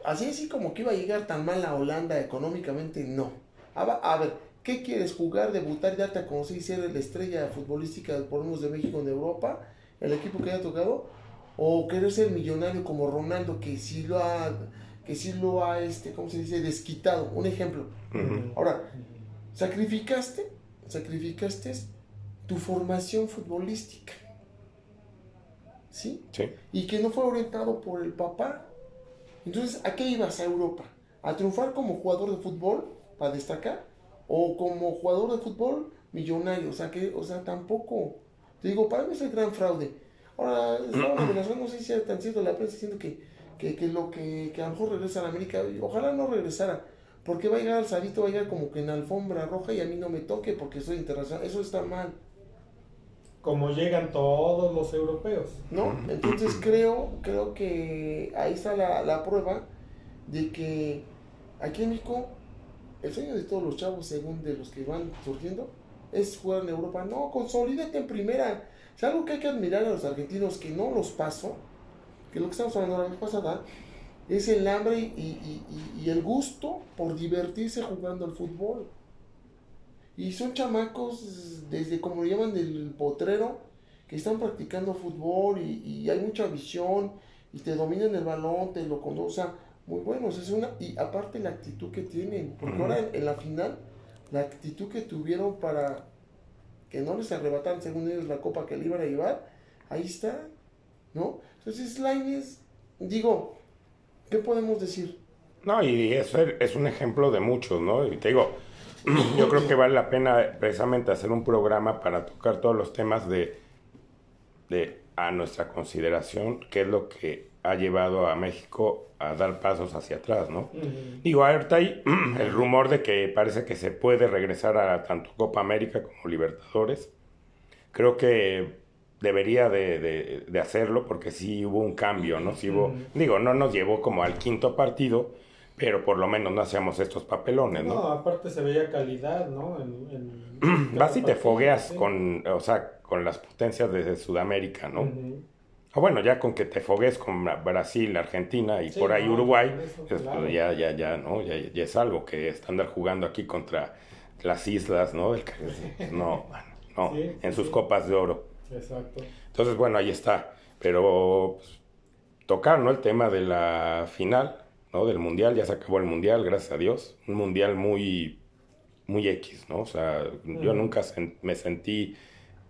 Así así como que iba a llegar tan mal a Holanda económicamente, no. A, ver, ¿qué quieres? ¿Jugar, debutar y darte a conocer y ser la estrella futbolística por unos de México en Europa? ¿El equipo que haya tocado? ¿O querer ser millonario como Ronaldo que sí lo ha, que sí lo ha, este, ¿cómo se dice? Desquitado. Un ejemplo. Ahora, sacrificaste, sacrificaste tu formación futbolística. ¿Sí? Sí. Y que no fue orientado por el papá. Entonces, ¿a qué ibas a Europa? ¿A triunfar como jugador de fútbol para destacar? ¿O como jugador de fútbol millonario? O sea, que, o sea, tampoco. Te digo, para mí es el gran fraude. Ahora, amenazando, no sé si era tan cierto la prensa diciendo que, que, que lo que, que a lo mejor regresa a la América, ojalá no regresara, porque va a llegar al Sarito, va a llegar como que en alfombra roja y a mí no me toque porque soy internacional, eso está mal, Como llegan todos los europeos. ¿no? Entonces creo, creo que ahí está la, la prueba de que aquí en México, el sueño de todos los chavos, según de los que van surgiendo, es jugar en Europa. No, consolídate en primera. Es algo que hay que admirar a los argentinos que no los paso, que lo que estamos hablando la vez pasada, es el hambre y, y- y- y el gusto por divertirse jugando al fútbol. Y son chamacos, desde como lo llaman del potrero, que están practicando fútbol y, y hay mucha visión y te dominan el balón, te lo conocen, o sea, muy buenos. Es una, y aparte la actitud que tienen, porque ahora en, en la final, la actitud que tuvieron para que no les arrebataran, según ellos, la copa que le iban a llevar, ahí está, ¿no? Entonces, Lainez, digo, ¿qué podemos decir? No, y es es un ejemplo de muchos, ¿no? Y te digo, yo creo que vale la pena precisamente hacer un programa para tocar todos los temas de, de a nuestra consideración, qué es lo que ha llevado a México a dar pasos hacia atrás, ¿no? Ujú. Digo, ahorita hay el rumor de que parece que se puede regresar a tanto Copa América como Libertadores. Creo que debería de, de- de hacerlo porque sí hubo un cambio, ¿no? Sí hubo, digo, no nos llevó como al quinto partido, pero por lo menos no hacíamos estos papelones, No, ¿no? aparte se veía calidad, ¿no? En, en Vas y te fogueas con, o sea, con las potencias de Sudamérica. ¿no? Ujú. Ah, bueno, ya con que te fogues con Brasil, Argentina y Sí, por ahí no, Uruguay, eso, pues, claro. pues, ya, ya, ya, ¿no? Ya, ya es algo que es andar jugando aquí contra las islas, ¿no? No, no, Sí, en sus copas de oro. Exacto. Entonces, bueno, ahí está. Pero pues, tocar, ¿no? El tema de la final, ¿no? Del mundial, ya se acabó el mundial, gracias a Dios. Un mundial muy, muy X, ¿no? O sea, yo nunca sen- me sentí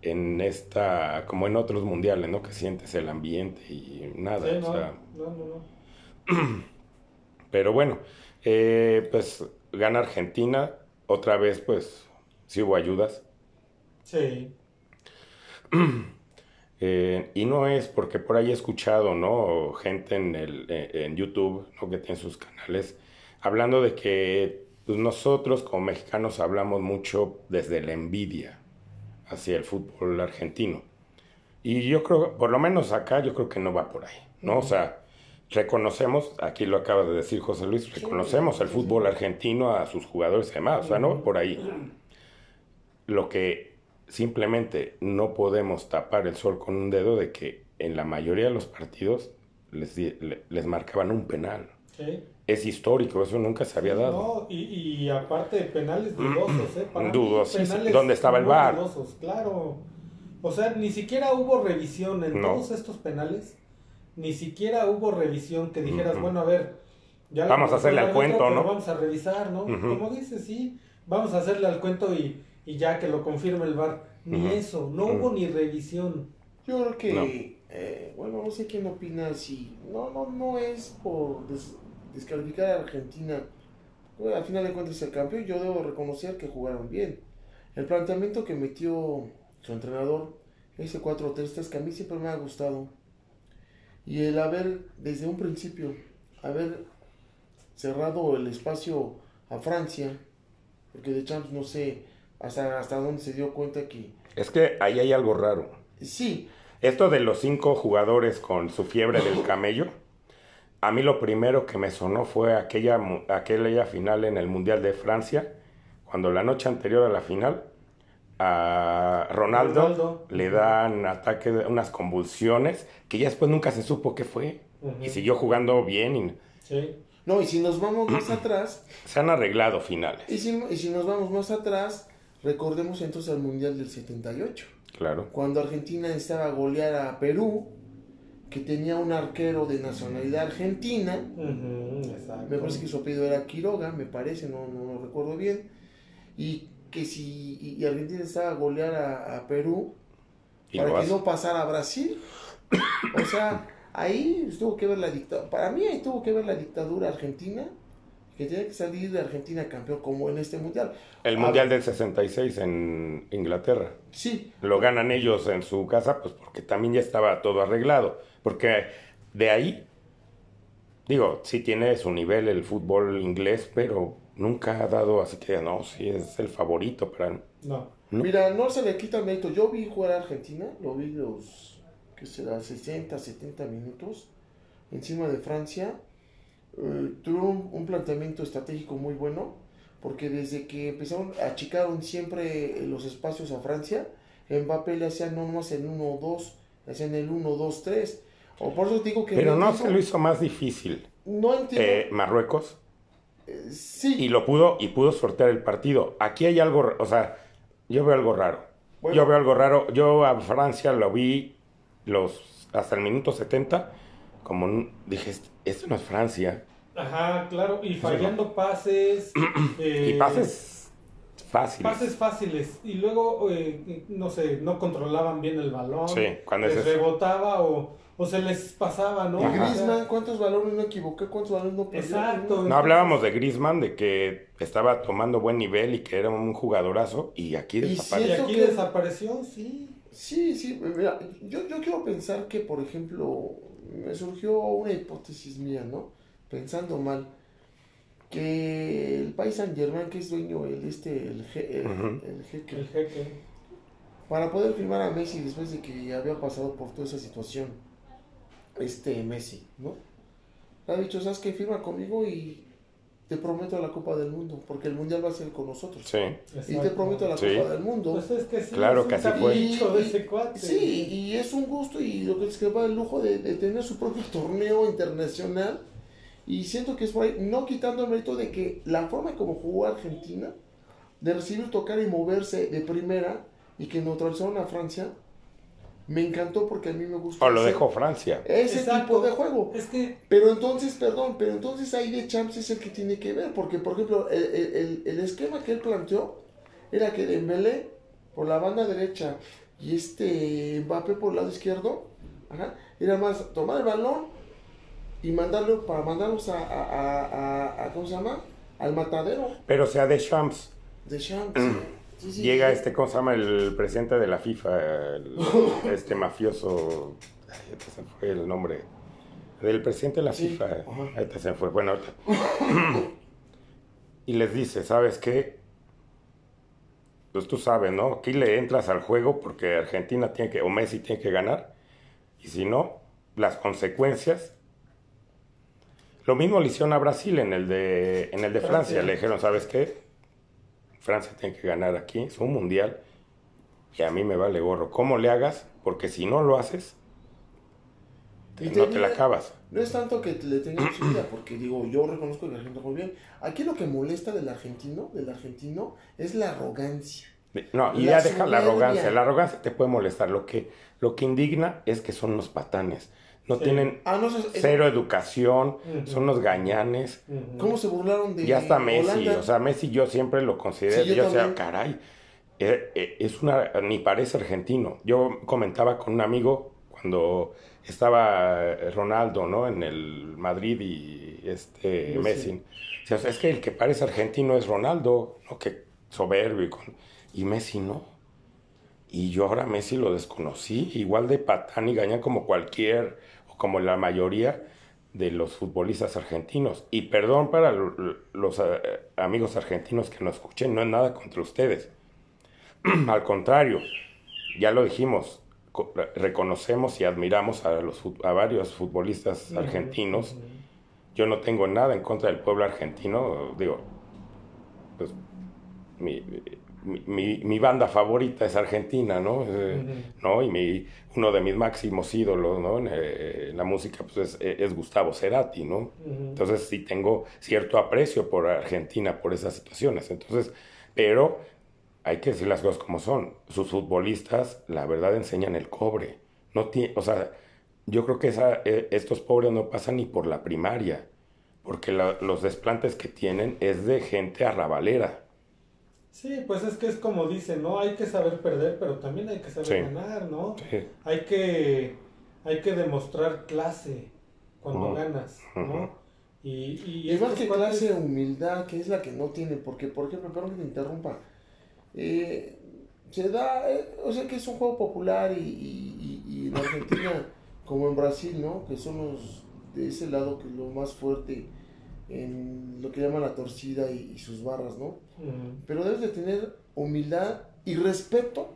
en esta, como en otros mundiales, ¿no? Que sientes el ambiente y nada, Sí, o no, sea. no, no, no. Pero bueno, eh, pues gana Argentina, otra vez, pues sí hubo ayudas. Sí. Eh, y no es porque por ahí he escuchado, ¿no? Gente en, el, eh, en YouTube, ¿no? Que tiene sus canales, hablando de que pues, nosotros como mexicanos hablamos mucho desde la envidia hacia el fútbol argentino. Y yo creo, por lo menos acá, yo creo que no va por ahí, ¿no? O sea, reconocemos, aquí lo acaba de decir José Luis, reconocemos el fútbol argentino a sus jugadores y demás, o sea, no va por ahí. Lo que simplemente no podemos tapar el sol con un dedo de que en la mayoría de los partidos les, les marcaban un penal. Sí. Es histórico, eso nunca se había dado. No, y, y aparte penales dudosos, ¿eh? Para penales ¿Dónde estaba el VAR? dudosos, claro. O sea, ni siquiera hubo revisión en No. todos estos penales. Ni siquiera hubo revisión que dijeras, bueno, a ver. Ya Vamos a hacerle al cuento, ¿no? Vamos a revisar, ¿no? Como dices, sí. Vamos a hacerle al cuento y, y ya que lo confirme el VAR. Ni eso, no hubo ni revisión. Yo creo que, No. eh, bueno, no sé quién opina si, no, no, no es por des- descalificar a Argentina. Bueno, al final de cuentas el campeón, yo debo reconocer que jugaron bien. El planteamiento que metió su entrenador, ese 4-3-3, que a mí siempre me ha gustado. Y el haber, desde un principio, haber cerrado el espacio a Francia, porque de Champs no sé hasta, hasta dónde se dio cuenta que Es que ahí hay algo raro. sí, Esto de los cinco jugadores con su fiebre del camello, a mí lo primero que me sonó fue aquella, aquella final en el Mundial de Francia, cuando la noche anterior a la final a Ronaldo, Ronaldo. le dan ataque, de- unas convulsiones, que ya después nunca se supo qué fue, y siguió jugando bien y Sí. no, y si nos vamos más atrás, se han arreglado finales, y si, y si nos vamos más atrás, recordemos entonces al Mundial del 78, claro. cuando Argentina estaba a golear a Perú, que tenía un arquero de nacionalidad argentina, Ujú, exacto. me parece que su apellido era Quiroga, me parece, no, no lo recuerdo bien, y que si y- y Argentina estaba a golear a, a Perú, Y para que no pasara a Brasil, o sea, ahí tuvo que ver la dictadura, para mí ahí tuvo que ver la dictadura argentina, que tiene que salir de Argentina campeón como en este mundial. El A Mundial ver, del 66 en Inglaterra. Sí, Lo ganan ellos en su casa, pues porque también ya estaba todo arreglado. Porque de ahí, digo, sí tiene su nivel el fútbol inglés, pero nunca ha dado así que no, sí es el favorito para... No. ¿no? Mira, no se le quita mérito. Yo vi jugar a Argentina, lo vi los, que será, 60, 70 minutos encima de Francia. Eh, tuvo un, planteamiento estratégico muy bueno, porque desde que empezaron, achicaron siempre los espacios a Francia, Mbappé le hacían no más el 1-2, le hacían el 1-2-3. O por eso digo que Pero no se lo hizo más difícil No entiendo. eh, Marruecos Eh, sí, y lo pudo y pudo sortear el partido. Aquí hay algo, o sea, yo veo algo raro. Bueno. Yo veo algo raro. Yo a Francia lo vi los hasta el minuto 70 como dije, "Est- esto no es Francia. Ajá, claro. Y fallando pases. eh, Y pases fáciles. Pases fáciles. Y luego, eh, no sé, no controlaban bien el balón. Sí, cuando les es eso. rebotaba o, o se les pasaba, ¿no? Griezmann, ¿cuántos balones no equivoqué? ¿Cuántos balones no perdió? Exacto. No hablábamos de Griezmann, de que estaba tomando buen nivel y que era un jugadorazo, y aquí Y desapareció. Siento aquí que- desapareció, sí. Sí, sí, mira, yo, yo quiero pensar que, por ejemplo, me surgió una hipótesis mía, ¿no? Pensando mal, que el país Saint Germain, que es dueño el este, el, je- el, Ujú. el jeque, El jeque. para poder firmar a Messi después de que había pasado por toda esa situación, este Messi, ¿no? Le ha dicho, ¿sabes qué? Firma conmigo y te prometo la Copa del Mundo, porque el Mundial va a ser con nosotros. Sí. Y te prometo la Sí. Copa del Mundo. Pues es que sí, Claro es que un así fue. de Y- ese cuate. Sí, y es un gusto y lo que es que va el lujo de, de tener su propio torneo internacional. Y siento que es por ahí, no quitando el mérito de que la forma como jugó Argentina, de recibir, tocar y moverse de primera y que neutralizaron a Francia, me encantó porque a mí me gusta O lo ese- dejó Francia. ese Exacto. tipo de juego. Es que Pero entonces, perdón, pero entonces ahí de Champs es el que tiene que ver, porque por ejemplo, el, el- el- el esquema que él planteó era que Dembélé por la banda derecha y este Mbappé por el lado izquierdo, ajá, era más tomar el balón y mandarlo para mandarlos a, a, a- a- a- ¿cómo se llama? Al matadero Pero sea de Champs. de Champs. Sí, sí, Llega sí. este, ¿cómo se llama? El presidente de la FIFA, el- este mafioso. ay, ahorita se fue el nombre. Del presidente de la FIFA. ajá. Ahorita se fue. Bueno, y les dice, ¿sabes qué? Pues tú sabes, ¿no? Aquí le entras al juego porque Argentina tiene que, o Messi tiene que ganar. Y si no, las consecuencias. Lo mismo le hicieron a Brasil en el de, en el de Francia. Francia. Le dijeron, ¿sabes qué? Francia tiene que ganar aquí, es un mundial. Y a mí me vale gorro. ¿Cómo le hagas? Porque si no lo haces, Y no te la acabas. No es tanto que le tengan su vida, porque digo, yo reconozco que el argentino muy bien. Aquí lo que molesta del argentino, del argentino, es la arrogancia. No, y La ya deja la arrogancia. La arrogancia te puede molestar. Lo que, lo que indigna es que son unos patanes. No Sí. tienen Ah, no, eso es- cero educación, son unos gañanes. ¿Cómo se burlaron de Y hasta Messi, Holanda? o sea, Messi yo siempre lo considero, Sí, yo yo, sea, caray, eh, eh, es una, ni parece argentino. Yo comentaba con un amigo cuando estaba eh, Ronaldo, ¿no? En el Madrid y este Messi. O sea, es que el que parece argentino es Ronaldo, ¿no? Que soberbio y, con- y Messi no. Y yo ahora Messi lo desconocí, igual de patán y gañán como cualquier, como la mayoría de los futbolistas argentinos. Y perdón para lo- los eh, amigos argentinos que nos escuchen, no es nada contra ustedes. Al contrario, ya lo dijimos, co- reconocemos y admiramos a, los, a varios futbolistas argentinos. Yo no tengo nada en contra del pueblo argentino, digo, pues mi, mi, mi- mi banda favorita es Argentina, ¿no? Eh. ¿no? Y mi, uno de mis máximos ídolos, ¿no? En, eh, en la música, pues es, es Gustavo Cerati, ¿no? Entonces sí tengo cierto aprecio por Argentina, por esas situaciones. Entonces, pero hay que decir las cosas como son. Sus futbolistas, la verdad, enseñan el cobre. No tie- o sea, yo creo que esa, eh, estos pobres no pasan ni por la primaria, porque la- los desplantes que tienen es de gente arrabalera. Sí, pues es que es como dicen, ¿no? Hay que saber perder, pero también hay que saber Sí. ganar, ¿no? Sí. Hay que, hay que demostrar clase cuando ganas, ¿no? Y, y Y más estos que clase de humildad, que es la que no tiene, porque, por ejemplo, perdón que te interrumpa, eh, se da, eh, o sea que es un juego popular y, y- y- y en Argentina, como en Brasil, ¿no? Que son los de ese lado que es lo más fuerte en lo que llaman la torcida y, y sus barras, ¿no? Ujú. Pero debes de tener humildad y respeto,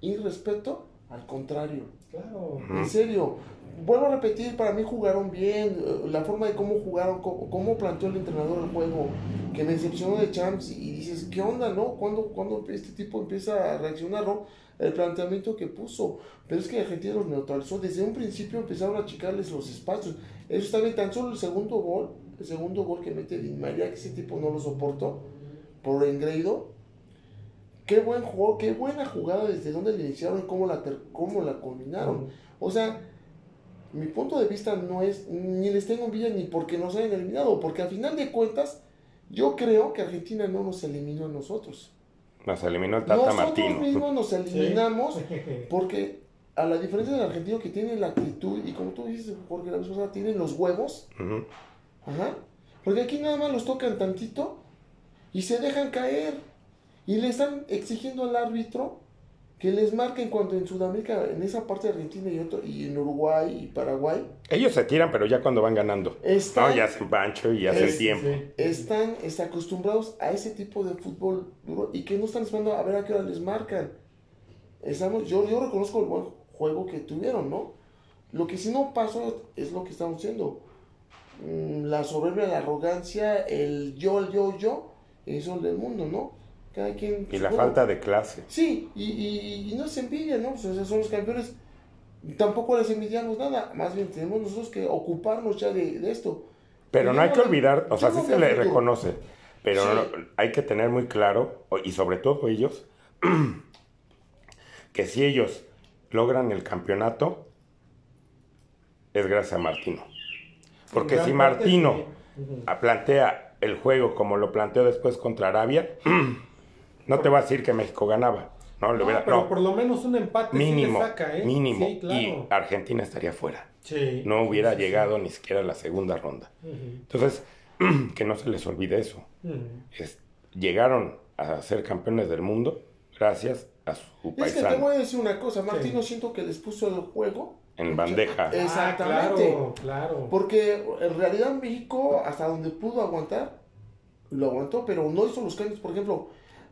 y respeto al contrario. Claro. En serio, vuelvo a repetir, para mí jugaron bien, eh, la forma de cómo jugaron, cómo, cómo planteó el entrenador el juego, que me decepcionó de Champs y dices, ¿qué onda, no? ¿Cuándo, cuándo este tipo empieza a reaccionar, no? El planteamiento que puso, pero es que Argentina los neutralizó, desde un principio empezaron a achicarles los espacios, eso está bien, tan solo el segundo gol, el segundo gol que mete Di María, que ese tipo no lo soportó, por engreído, qué buen juego, qué buena jugada desde donde le iniciaron y cómo la, cómo la culminaron. O sea, mi punto de vista no es ni les tengo envidia ni porque nos hayan eliminado, porque al final de cuentas, yo creo que Argentina no nos eliminó a nosotros. Nos eliminó el Tata Nosotros Martino. mismos nos eliminamos Sí. porque a la diferencia del argentino que tiene la actitud y como tú dices, porque la pasada tienen los huevos, Ujú. Ajá. Porque aquí nada más los tocan tantito y se dejan caer. Y le están exigiendo al árbitro que les marque en cuanto en Sudamérica, en esa parte de Argentina y, otro, y en Uruguay y Paraguay, Ellos se tiran, pero ya cuando van ganando. están, No, ya hacen pancho y hacen Es- tiempo. Están este, acostumbrados a ese tipo de fútbol duro y que no están esperando a ver a qué hora les marcan. Estamos, yo, yo reconozco el buen juego que tuvieron, ¿no? Lo que sí no pasó es lo que estamos haciendo. Mm, La soberbia, la arrogancia, el yo, el yo, yo, eso es del mundo, ¿no? Cada quien... Y la bueno, falta de clase. Sí, y, y- y no es envidia, ¿no? Pues, o sea, son los campeones. Tampoco les envidiamos nada. Más bien tenemos nosotros que ocuparnos ya de, de esto. Pero no hay que olvidar, o sea, sí se le reconoce, pero Sí. no- hay que tener muy claro, y sobre todo ellos, que si ellos logran el campeonato, es gracias a Martino. Porque si Martino sí. Plantea el juego como lo planteó después contra Arabia, no te va a decir que México ganaba. No, No, hubiera- pero no, por lo menos un empate mínimo, sí saca, ¿eh? mínimo. Sí, claro. Y Argentina estaría fuera. Sí. No hubiera llegado ni siquiera a la segunda ronda. Entonces, que no se les olvide eso. Es- llegaron a ser campeones del mundo gracias a su Y es que te paisano voy a decir una cosa. Martino siento que les puso el juego. En bandeja. Exactamente. Ah, claro, claro. Porque en realidad México, hasta donde pudo aguantar, lo aguantó, pero no hizo los cambios, por ejemplo,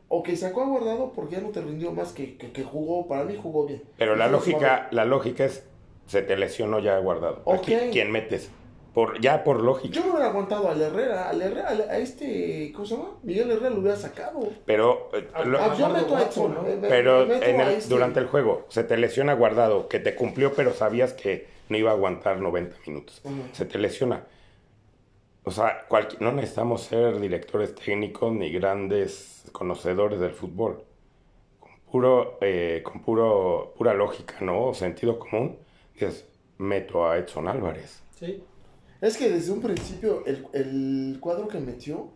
o que sacó a guardado porque ya no te rindió más que, que, que jugó, para mí jugó bien. Pero la lógica, la lógica es, se te lesionó ya guardado. Aquí, Ok. ¿quién metes? Por, ya por lógica. Yo no hubiera aguantado al Herrera, al Herrera, al- a este, ¿cómo se llama? Miguel Herrera lo hubiera sacado. Pero, lo- yo Amargo meto a Edson, ¿no? me- pero meto en a el- este. durante el juego se te lesiona guardado, que te cumplió, pero sabías que no iba a aguantar 90 minutos. Se te lesiona. O sea, no necesitamos ser directores técnicos ni grandes conocedores del fútbol. Con puro, eh, con puro, pura lógica, ¿no? O sentido común, dices, meto a Edson Álvarez. Sí. Es que desde un principio el, el cuadro que metió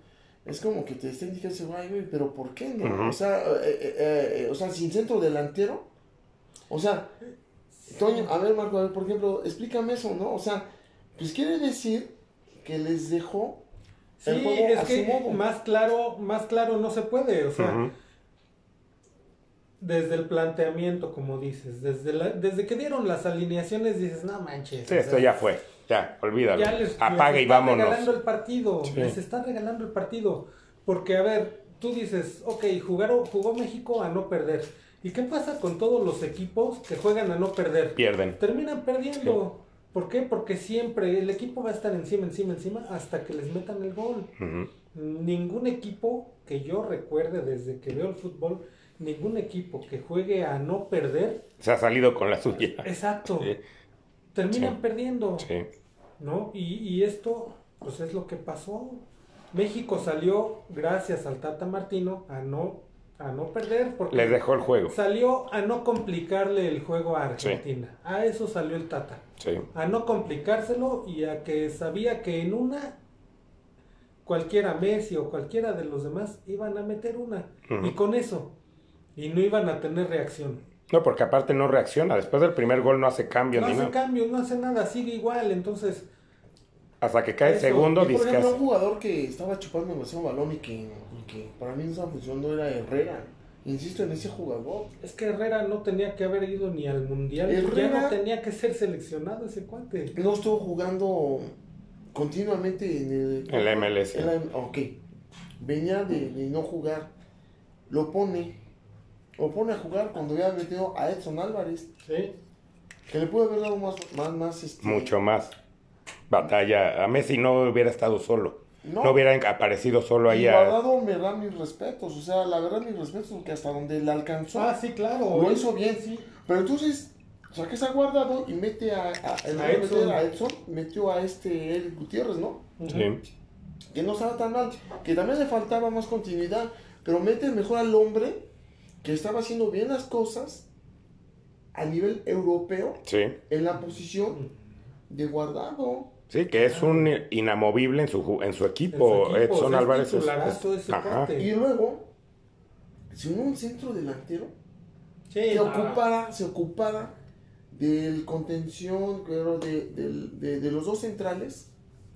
es como que te está indicando, ese güey, pero ¿por qué no? O sea, eh, eh, eh, o sea, sin centro delantero. O sea, Toño, a ver, Marco, a ver, por ejemplo, explícame eso, ¿no? O sea, pues quiere decir que les dejó el Sí, juego es a su que modo. más claro, más claro no se puede, o sea, desde el planteamiento, como dices, desde la, desde que dieron las alineaciones dices, no manches. Sí, esto sea, ya fue. Ya, olvídalo. ya les, Apaga les y está vámonos. regalando el partido, Sí. les está regalando el partido, porque a ver, tú dices, ok, jugaron, jugó México a no perder, ¿y qué pasa con todos los equipos que juegan a no perder? Pierden. Terminan perdiendo. ¿Por qué? Porque siempre el equipo va a estar encima, encima, encima hasta que les metan el gol. Ningún equipo que yo recuerde desde que veo el fútbol, ningún equipo que juegue a no perder, Se ha salido con la suya. exacto, Sí, terminan Sí. perdiendo, sí. ¿no? Y, y esto, pues es lo que pasó. México salió, gracias al Tata Martino, a no, a no perder, porque Les dejó el juego. salió a no complicarle el juego a Argentina. A eso salió el Tata. Sí. a no complicárselo y a que sabía que en una cualquiera Messi o cualquiera de los demás iban a meter una y con eso y no iban a tener reacción. No, porque aparte no reacciona. Después del primer gol no hace cambios No ni hace nada. cambios, no hace nada, sigue igual, entonces Hasta que cae Eso, segundo, Y, por ejemplo, un jugador que estaba chupando demasiado balón y que, y que para mí no estaba funcionando era Herrera. Insisto en ese jugador. Es que Herrera no tenía que haber ido ni al mundial. Ya Herrera- no tenía que ser seleccionado ese cuate. No estuvo jugando continuamente en el... En la MLS. en la- ok. Venía de, de no jugar. Lo pone. Lo pone a jugar cuando había metido a Edson Álvarez. Sí. Que le pudo haber dado más... más, más este, Mucho más. Batalla. A Messi no hubiera estado solo. No. No, hubiera aparecido solo ahí Y a... Guardado me da mis respetos. O sea, la verdad mis respetos porque hasta donde le alcanzó... Ah, sí, claro. Lo hizo bien, sí. Pero entonces, saca esa guardado y mete a, a, A Edson. a Edson, metió a este Eric Gutiérrez, ¿no? Sí. Que no estaba tan mal, que también le faltaba más continuidad, pero mete mejor al hombre que estaba haciendo bien las cosas a nivel europeo Sí. en la posición de guardado. Sí, que es un inamovible en su, en su equipo. En su equipo, Edson o sea, es Álvarez es- ajá. Y luego, si un centro delantero, Sí, que ocupara, se ocupara del contención, pero de, del- de- de los dos centrales,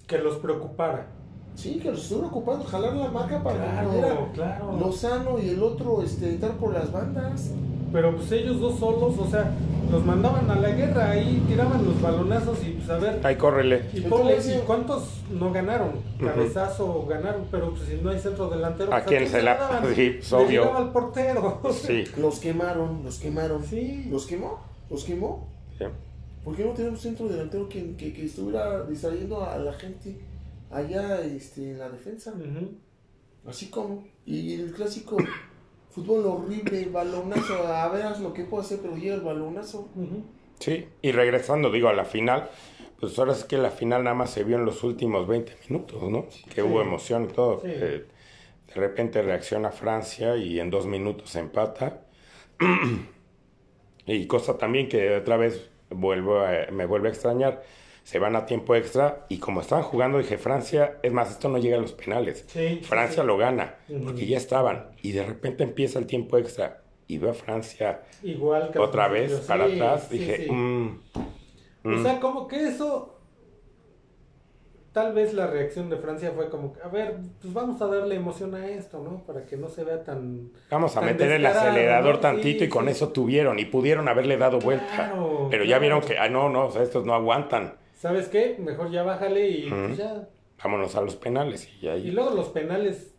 Que los preocupara. Sí, que los estuvieron ocupando, jalar la marca para que Claro, pudiera claro. Lozano y el otro este, entrar por las bandas. Pero pues ellos dos solos, o sea, los mandaban a la guerra, ahí tiraban los balonazos y pues a ver. Ay, córrele. Y ponle. ¿y cuántos no ganaron? Cabezazo ganaron, pero pues si no hay centro delantero. ¿A pues, quién se la- daban? sí, obvio. al portero. Sí. Los quemaron, los quemaron. Sí. ¿Los quemó? ¿Los quemó? sí. ¿Por qué no tenemos centro delantero que, que, que estuviera distrayendo a la gente allá este, en la defensa? Así como. Y el clásico fútbol horrible, balonazo, a ver lo que puedo hacer, pero llega el balonazo. Sí, y regresando, digo, a la final, pues ahora sí que la final nada más se vio en los últimos 20 minutos, ¿no? Que hubo emoción y todo. Sí. Eh, de repente reacciona Francia y en dos minutos empata. y cosa también que otra vez vuelvo a- me vuelve a extrañar. Se van a tiempo extra y como estaban jugando dije Francia, es más, esto no llega a los penales. Sí, Francia sí. lo gana porque ya estaban y de repente empieza el tiempo extra y veo a Francia Igual que otra vez para atrás, dije. "Mm, O mm". sea, como que eso. Tal vez la reacción de Francia fue como, a ver, pues vamos a darle emoción a esto, ¿no? Para que no se vea tan. vamos a tan meter el acelerador ¿no? tantito Sí, y con sí. eso tuvieron y pudieron haberle dado vuelta. Claro, Pero ya vieron que, ah, no, no, o sea, estos no aguantan. ¿Sabes qué? Mejor ya bájale y pues ya. Vámonos a los penales y ahí. Y luego los penales.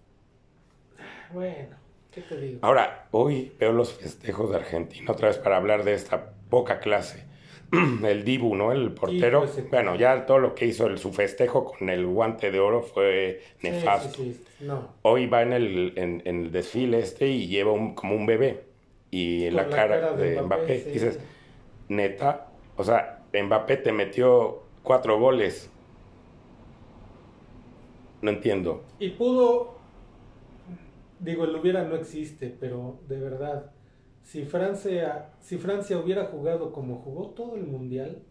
ah, Bueno, ¿qué te digo? Ahora, hoy veo los festejos de Argentina, otra vez para hablar de esta poca clase. El Dibu, ¿no? El portero. pues. Bueno, ya todo lo que hizo el, su festejo con el guante de oro fue nefasto. sí, sí, No. Hoy va en el, en, en el desfile este y lleva un, como un bebé. Y la, la cara, cara de de Mbappé. Dices, neta, o sea, Mbappé te metió cuatro goles. No entiendo. Y pudo. Digo, el hubiera no existe, pero de verdad. Si Francia, si Francia hubiera jugado como jugó todo el mundial,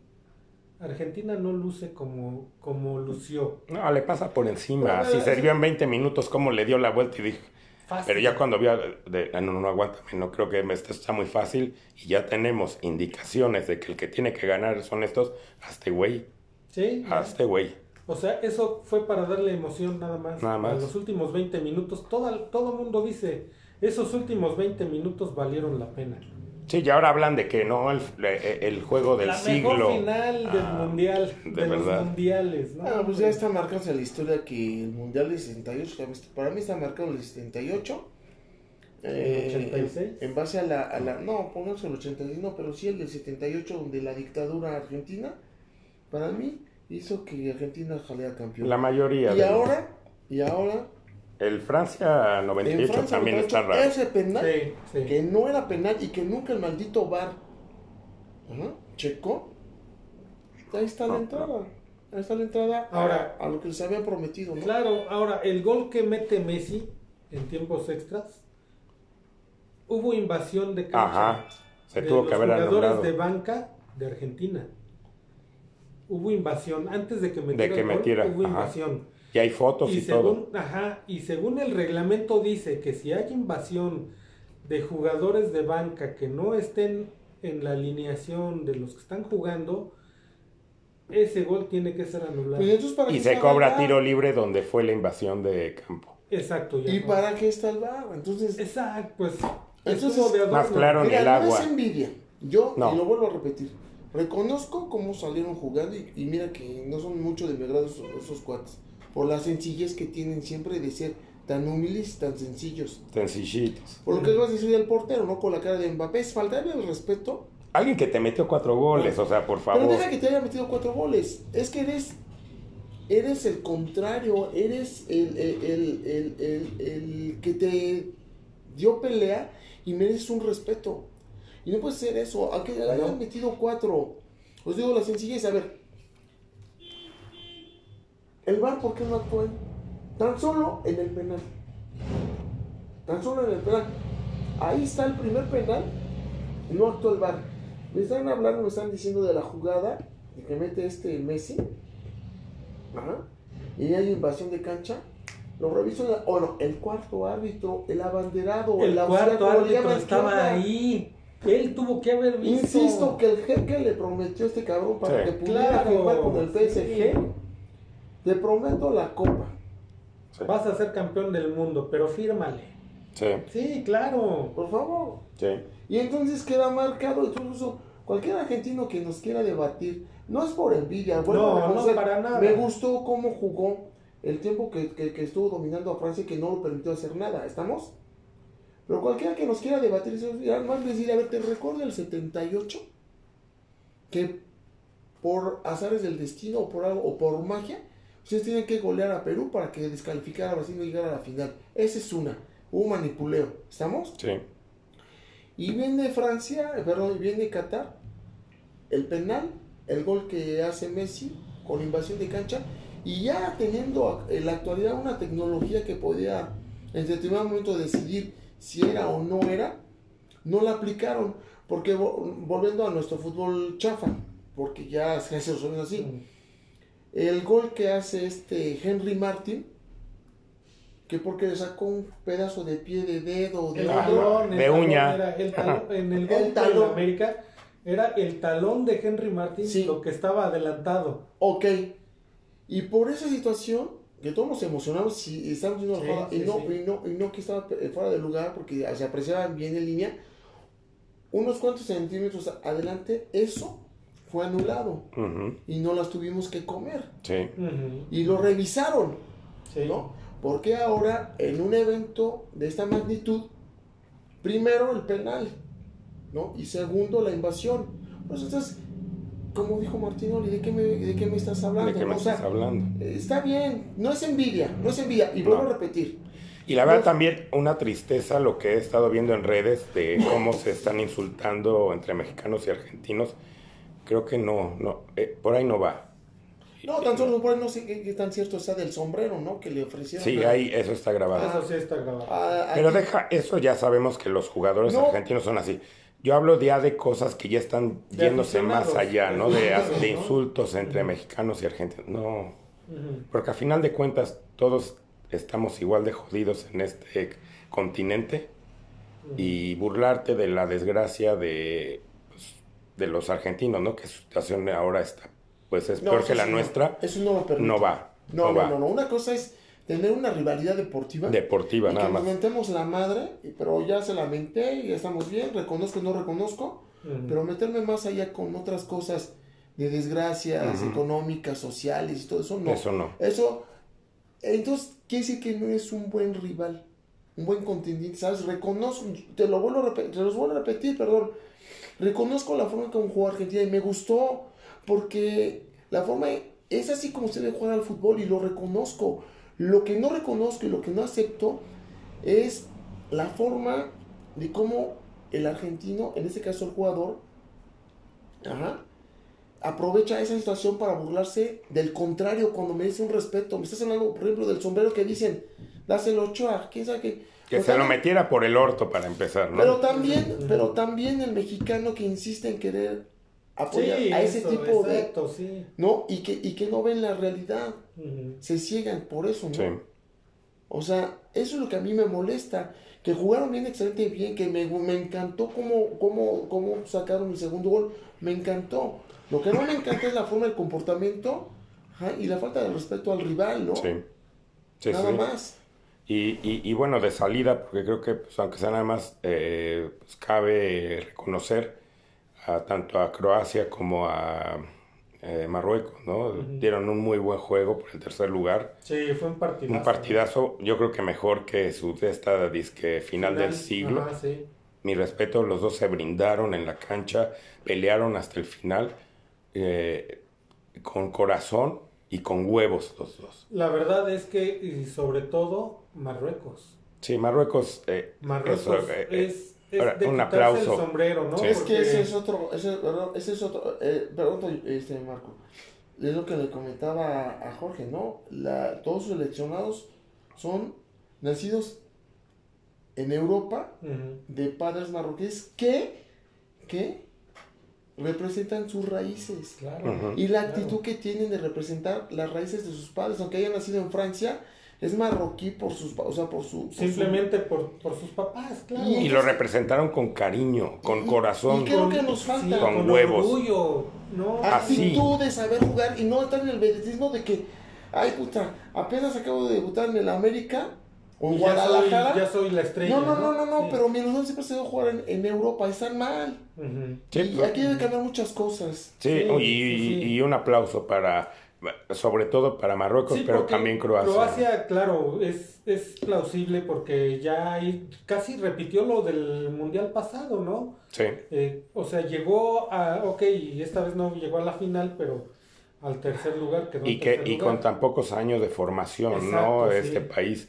Argentina no luce como, como lució. No, le pasa por encima. Pero, Si se vio en 20 minutos cómo le dio la vuelta y dije, Fácil. pero ya cuando vio, de, ah, no, no, no, no creo que esto está muy fácil y ya tenemos indicaciones de que el que tiene que ganar son estos, hazte güey, Sí. hazte güey. O sea, eso fue para darle emoción nada más. Nada más. A los últimos 20 minutos, todo, todo mundo dice, esos últimos 20 minutos valieron la pena. Sí, y ahora hablan de que no, el, el juego del la siglo. mejor final del Ah, mundial, de de, los verdad. mundiales, ¿no? Ah, pues ya está marcado en la historia que el Mundial del 78, ya ves, para mí está marcado el 78. eh, ¿El 86? En, en base a la, a la. No, pónganse el 86, no, pero sí el del 78, donde la dictadura argentina, para mí, hizo que Argentina jalea campeón. La mayoría. y de- ahora, y ahora, El Francia en 98 Francia, también 98, está raro. ese penal, Sí, sí. que no era penal y que nunca el maldito VAR ajá, checó, ahí está la No, entrada. Ahí está la entrada a- Ahora- a, lo que les había prometido, ¿no? Claro, ahora, el gol que mete Messi en tiempos extras, hubo invasión de cancha Ajá. Se de tuvo los que haber jugadores anulado. de banca de Argentina. Hubo invasión, antes de que metiera, que el gol, metiera, hubo ajá. invasión. Y hay fotos y, Y todo. según, ajá, y según el reglamento dice que si hay invasión de jugadores de banca que no estén en la alineación de los que están jugando, ese gol tiene que ser anulado. Pues entonces, ¿para Y se cobra VAR? tiro libre donde fue la invasión de campo. Exacto. ya ¿Y no. para qué está el VAR? Entonces, Exacto, pues. Entonces, de adorno. Más claro. Mira, el no agua. es envidia. Yo, No. y lo vuelvo a repetir, reconozco cómo salieron jugando y, y mira que no son mucho de mi agrado esos, esos cuates. Por la sencillez que tienen siempre de ser tan humildes tan sencillos. Sencillitos. Por lo que vas a decir del portero, ¿no? Con la cara de Mbappé, es faltarle el respeto. Alguien que te metió cuatro goles, o sea, por Pero favor. deja que te haya metido cuatro goles. Es que eres eres el contrario, eres el, el, el- el que te dio pelea y mereces un respeto. Y no puede ser eso, aunque le hayan metido cuatro. Os digo la sencillez, a ver. El VAR, ¿por qué no actuó ahí? Tan solo en el penal. Tan solo en el penal. Ahí está el primer penal. No actuó el VAR. Me están hablando, me están diciendo de la jugada de que mete este Messi. Ajá. Y hay invasión de cancha. Lo reviso. O no, el cuarto árbitro, el abanderado, El auxiliar, cuarto árbitro estaba ahí. Él tuvo que haber visto. Insisto que el jeque le prometió a este cabrón para Sí. que pudiera Claro, firmar con el PSG. sí. Te prometo la copa. Sí. Vas a ser campeón del mundo, pero fírmale. Sí, Sí, claro. Por favor. sí. Y entonces queda marcado, incluso cualquier argentino que nos quiera debatir, no es por envidia, vuelvo No, no, para nada. Me gustó cómo jugó el tiempo que, que- que estuvo dominando a Francia y que no lo permitió hacer nada, ¿estamos? Pero cualquiera que nos quiera debatir, y además decir, a ver, ¿te recuerda el 78? Que por azares del destino o por algo, o por magia, ustedes tienen que golear a Perú para que descalificara a Brasil y llegara a la final. Esa es una, hubo manipuleo, ¿estamos? Sí. Y viene Francia, perdón, viene Qatar, el penal, el gol que hace Messi con invasión de cancha, y ya teniendo en la actualidad una tecnología que podía en determinado momento decidir si era o no era, no la aplicaron, porque vo- volviendo a nuestro fútbol chafa, porque ya se resuelve así, el gol que hace este Henry Martin, que porque le sacó un pedazo de pie de dedo, de El otro, talón, el de talón uña. era el talón, en el gol El talón. América era el talón de Henry Martin Sí. lo que estaba adelantado. Ok. Y por esa situación, que todos nos emocionamos y estamos viendo la Sí, jugada, y, sí, no, sí. y, no, y no que estaba fuera de lugar porque se apreciaba bien en línea, unos cuantos centímetros adelante, eso fue anulado Ujú. y no las tuvimos que comer. Sí. Ujú. Y lo revisaron, Sí. ¿no? Porque ahora, en un evento de esta magnitud, primero el penal, ¿no? Y segundo la invasión. Pues entonces, como dijo Martinoli, ¿de qué me, de qué me estás hablando? ¿De qué me O sea, estás hablando? Está bien, no es envidia, no es envidia. Y vuelvo No. a repetir, Y la verdad también una tristeza lo que he estado viendo en redes de cómo se están insultando entre mexicanos y argentinos. Creo que no, no, eh, por ahí no va. no, tan solo por ahí no sé qué, tan cierto está del sombrero, ¿no? Que le ofrecieron. Sí, ahí eso está grabado. Eso sí está grabado. a- Pero deja, eso ya sabemos que los jugadores No. argentinos son así. Yo hablo ya de cosas que ya están De yéndose más allá, ¿no? De, insultos entre mexicanos y argentinos. No, porque a final de cuentas todos estamos igual de jodidos en este continente y burlarte de la desgracia de, pues, de los argentinos, ¿no? Que su situación ahora está, pues es no, peor que la sí nuestra. eso no lo permite. No va. No, no, va. no, no. Una cosa es tener una rivalidad deportiva. Deportiva, y nada que más. nos mentemos la madre, pero ya se lamenté y ya estamos bien, reconozco y no reconozco, pero meterme más allá con otras cosas de desgracias Ujú. económicas, sociales y todo eso, no. Eso no. Eso, entonces, quiere decir que no es un buen rival, un buen contendiente, ¿sabes? Reconozco, te lo vuelvo a repetir, te los vuelvo a repetir, perdón. Reconozco la forma en que jugó Argentina y me gustó, porque la forma es así como se debe jugar al fútbol y lo reconozco. Lo que no reconozco y lo que no acepto es la forma de cómo el argentino, en este caso el jugador, ajá, aprovecha esa situación para burlarse del contrario cuando merece un respeto. Me estás hablando, por ejemplo, del sombrero que dicen, dáselo Ochoa, quién sabe qué. Que se lo metiera por el orto para empezar, ¿no? Pero también, pero también el mexicano que insiste en querer apoyar Sí, a ese eso, tipo de... sí. ¿No? Y que, y que no ven la realidad. Se ciegan por eso, ¿no? Sí. O sea, eso es lo que a mí me molesta. Que jugaron bien, excelente bien, que me, me encantó cómo, cómo, cómo sacaron el segundo gol. Me encantó. Lo que no me encanta es la forma del comportamiento y la falta de respeto al rival, ¿no? Sí. Sí, Nada sí. más. Y, y, y bueno, de salida, porque creo que pues, aunque sea nada más, eh, pues, cabe reconocer a, tanto a Croacia como a eh, Marruecos, ¿no? Dieron un muy buen juego por el tercer lugar. Sí, fue un partidazo. Un partidazo, yo creo que mejor que su de esta disque final, del siglo. Ajá, sí. Mi respeto, los dos se brindaron en la cancha, pelearon hasta el final, eh, con corazón y con huevos los dos. La verdad es que, y sobre todo, Marruecos. Sí, Marruecos, eh, Marruecos eso, es, es ahora, de un aplauso. el sombrero, ¿no? Sí. Es Porque- que ese es otro, ese, perdón, ese es otro, eh, perdón, este, Marco, es lo que le comentaba a, a Jorge, ¿no? La, todos sus seleccionados son nacidos en Europa Ujú. de padres marroquíes que, que representan sus raíces. Claro. Ujú. Y la Claro. actitud que tienen de representar las raíces de sus padres, aunque hayan nacido en Francia, es marroquí por sus, pa- o sea, por su... por su- Simplemente por, por sus papás, claro. Y- y lo representaron con cariño, con Y- corazón. y ¿Qué es lo que nos falta? Con con huevos. orgullo, ¿no? Así. actitud de saber jugar y no estar en el vedetismo de que, ay puta, apenas acabo de debutar en el América o en soy, Guadalajara. ya soy la estrella. no, no, no, no, no, Sí. pero mi ilusión siempre se debe jugar en, en Europa, están mal. Sí, y pues, aquí debe cambiar muchas cosas. sí, Sí, y, sí, sí. y un aplauso para, sobre todo para Marruecos, Sí, pero también Croacia. claro, es, es plausible porque ya ahí casi repitió lo del mundial pasado, ¿no? Sí, Eh, o sea, llegó a, ok, y esta vez no llegó a la final, pero al tercer lugar quedó y, en que, y con tan pocos años de formación, ¿no? Exacto, Este sí. país.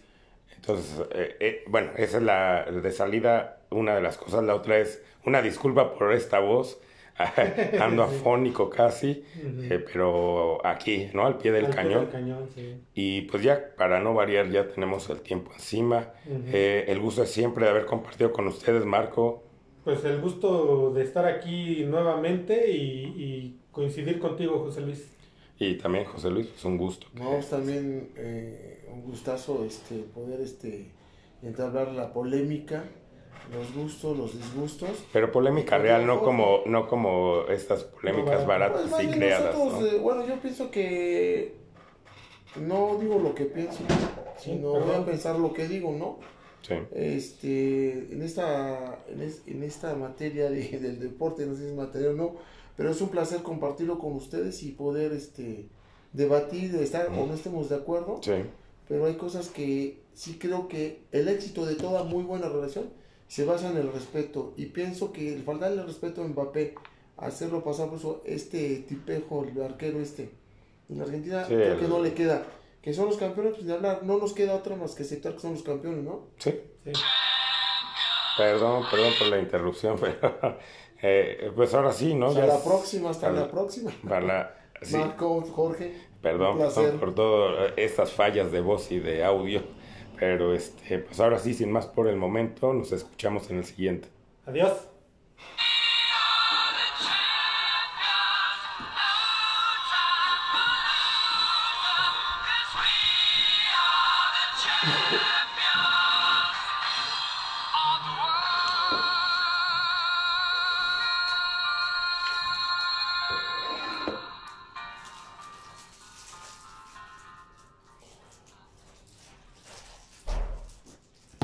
Entonces, eh, eh, bueno, esa es la de salida, una de las cosas. La otra es una disculpa por esta voz. Ando afónico casi, eh, pero aquí, ¿no? Al pie del Al pie cañón. del cañón, sí. Y pues ya, para no variar, ya tenemos el tiempo encima. Eh, el gusto es siempre de haber compartido con ustedes, Marco. Pues el gusto de estar aquí nuevamente y, y coincidir contigo, José Luis. Y también José Luis, es un gusto. No, es también eh, un gustazo este, poder este, entablar la polémica, los gustos, los disgustos. Pero polémica real, no como, no como estas polémicas No, baratas Pues y bien creadas. nosotros, ¿no? eh, bueno, yo pienso que no digo lo que pienso, sino voy a pensar lo que digo, ¿no? Sí. Este, en esta, en, es- en esta materia de- del deporte, no sé si es materia o no, pero es un placer compartirlo con ustedes y poder este, debatir, estar o no estemos de acuerdo, Sí. pero hay cosas que sí creo que el éxito de toda muy buena relación se basa en el respeto y pienso que el faltarle el respeto a Mbappé, hacerlo pasar por eso, este tipejo, el arquero este, en Argentina Sí, creo el- que no le queda, que son los campeones, pues de hablar, no nos queda otra más que aceptar que son los campeones, ¿no? Sí. Sí. Perdón, perdón por la interrupción, pero eh, pues ahora sí, ¿no? Hasta Ya la es- próxima, hasta para- la próxima. para la- sí, Marco, Jorge. perdón, perdón por todas estas fallas de voz y de audio. Pero este, pues ahora sí, sin más por el momento, nos escuchamos en el siguiente. Adiós.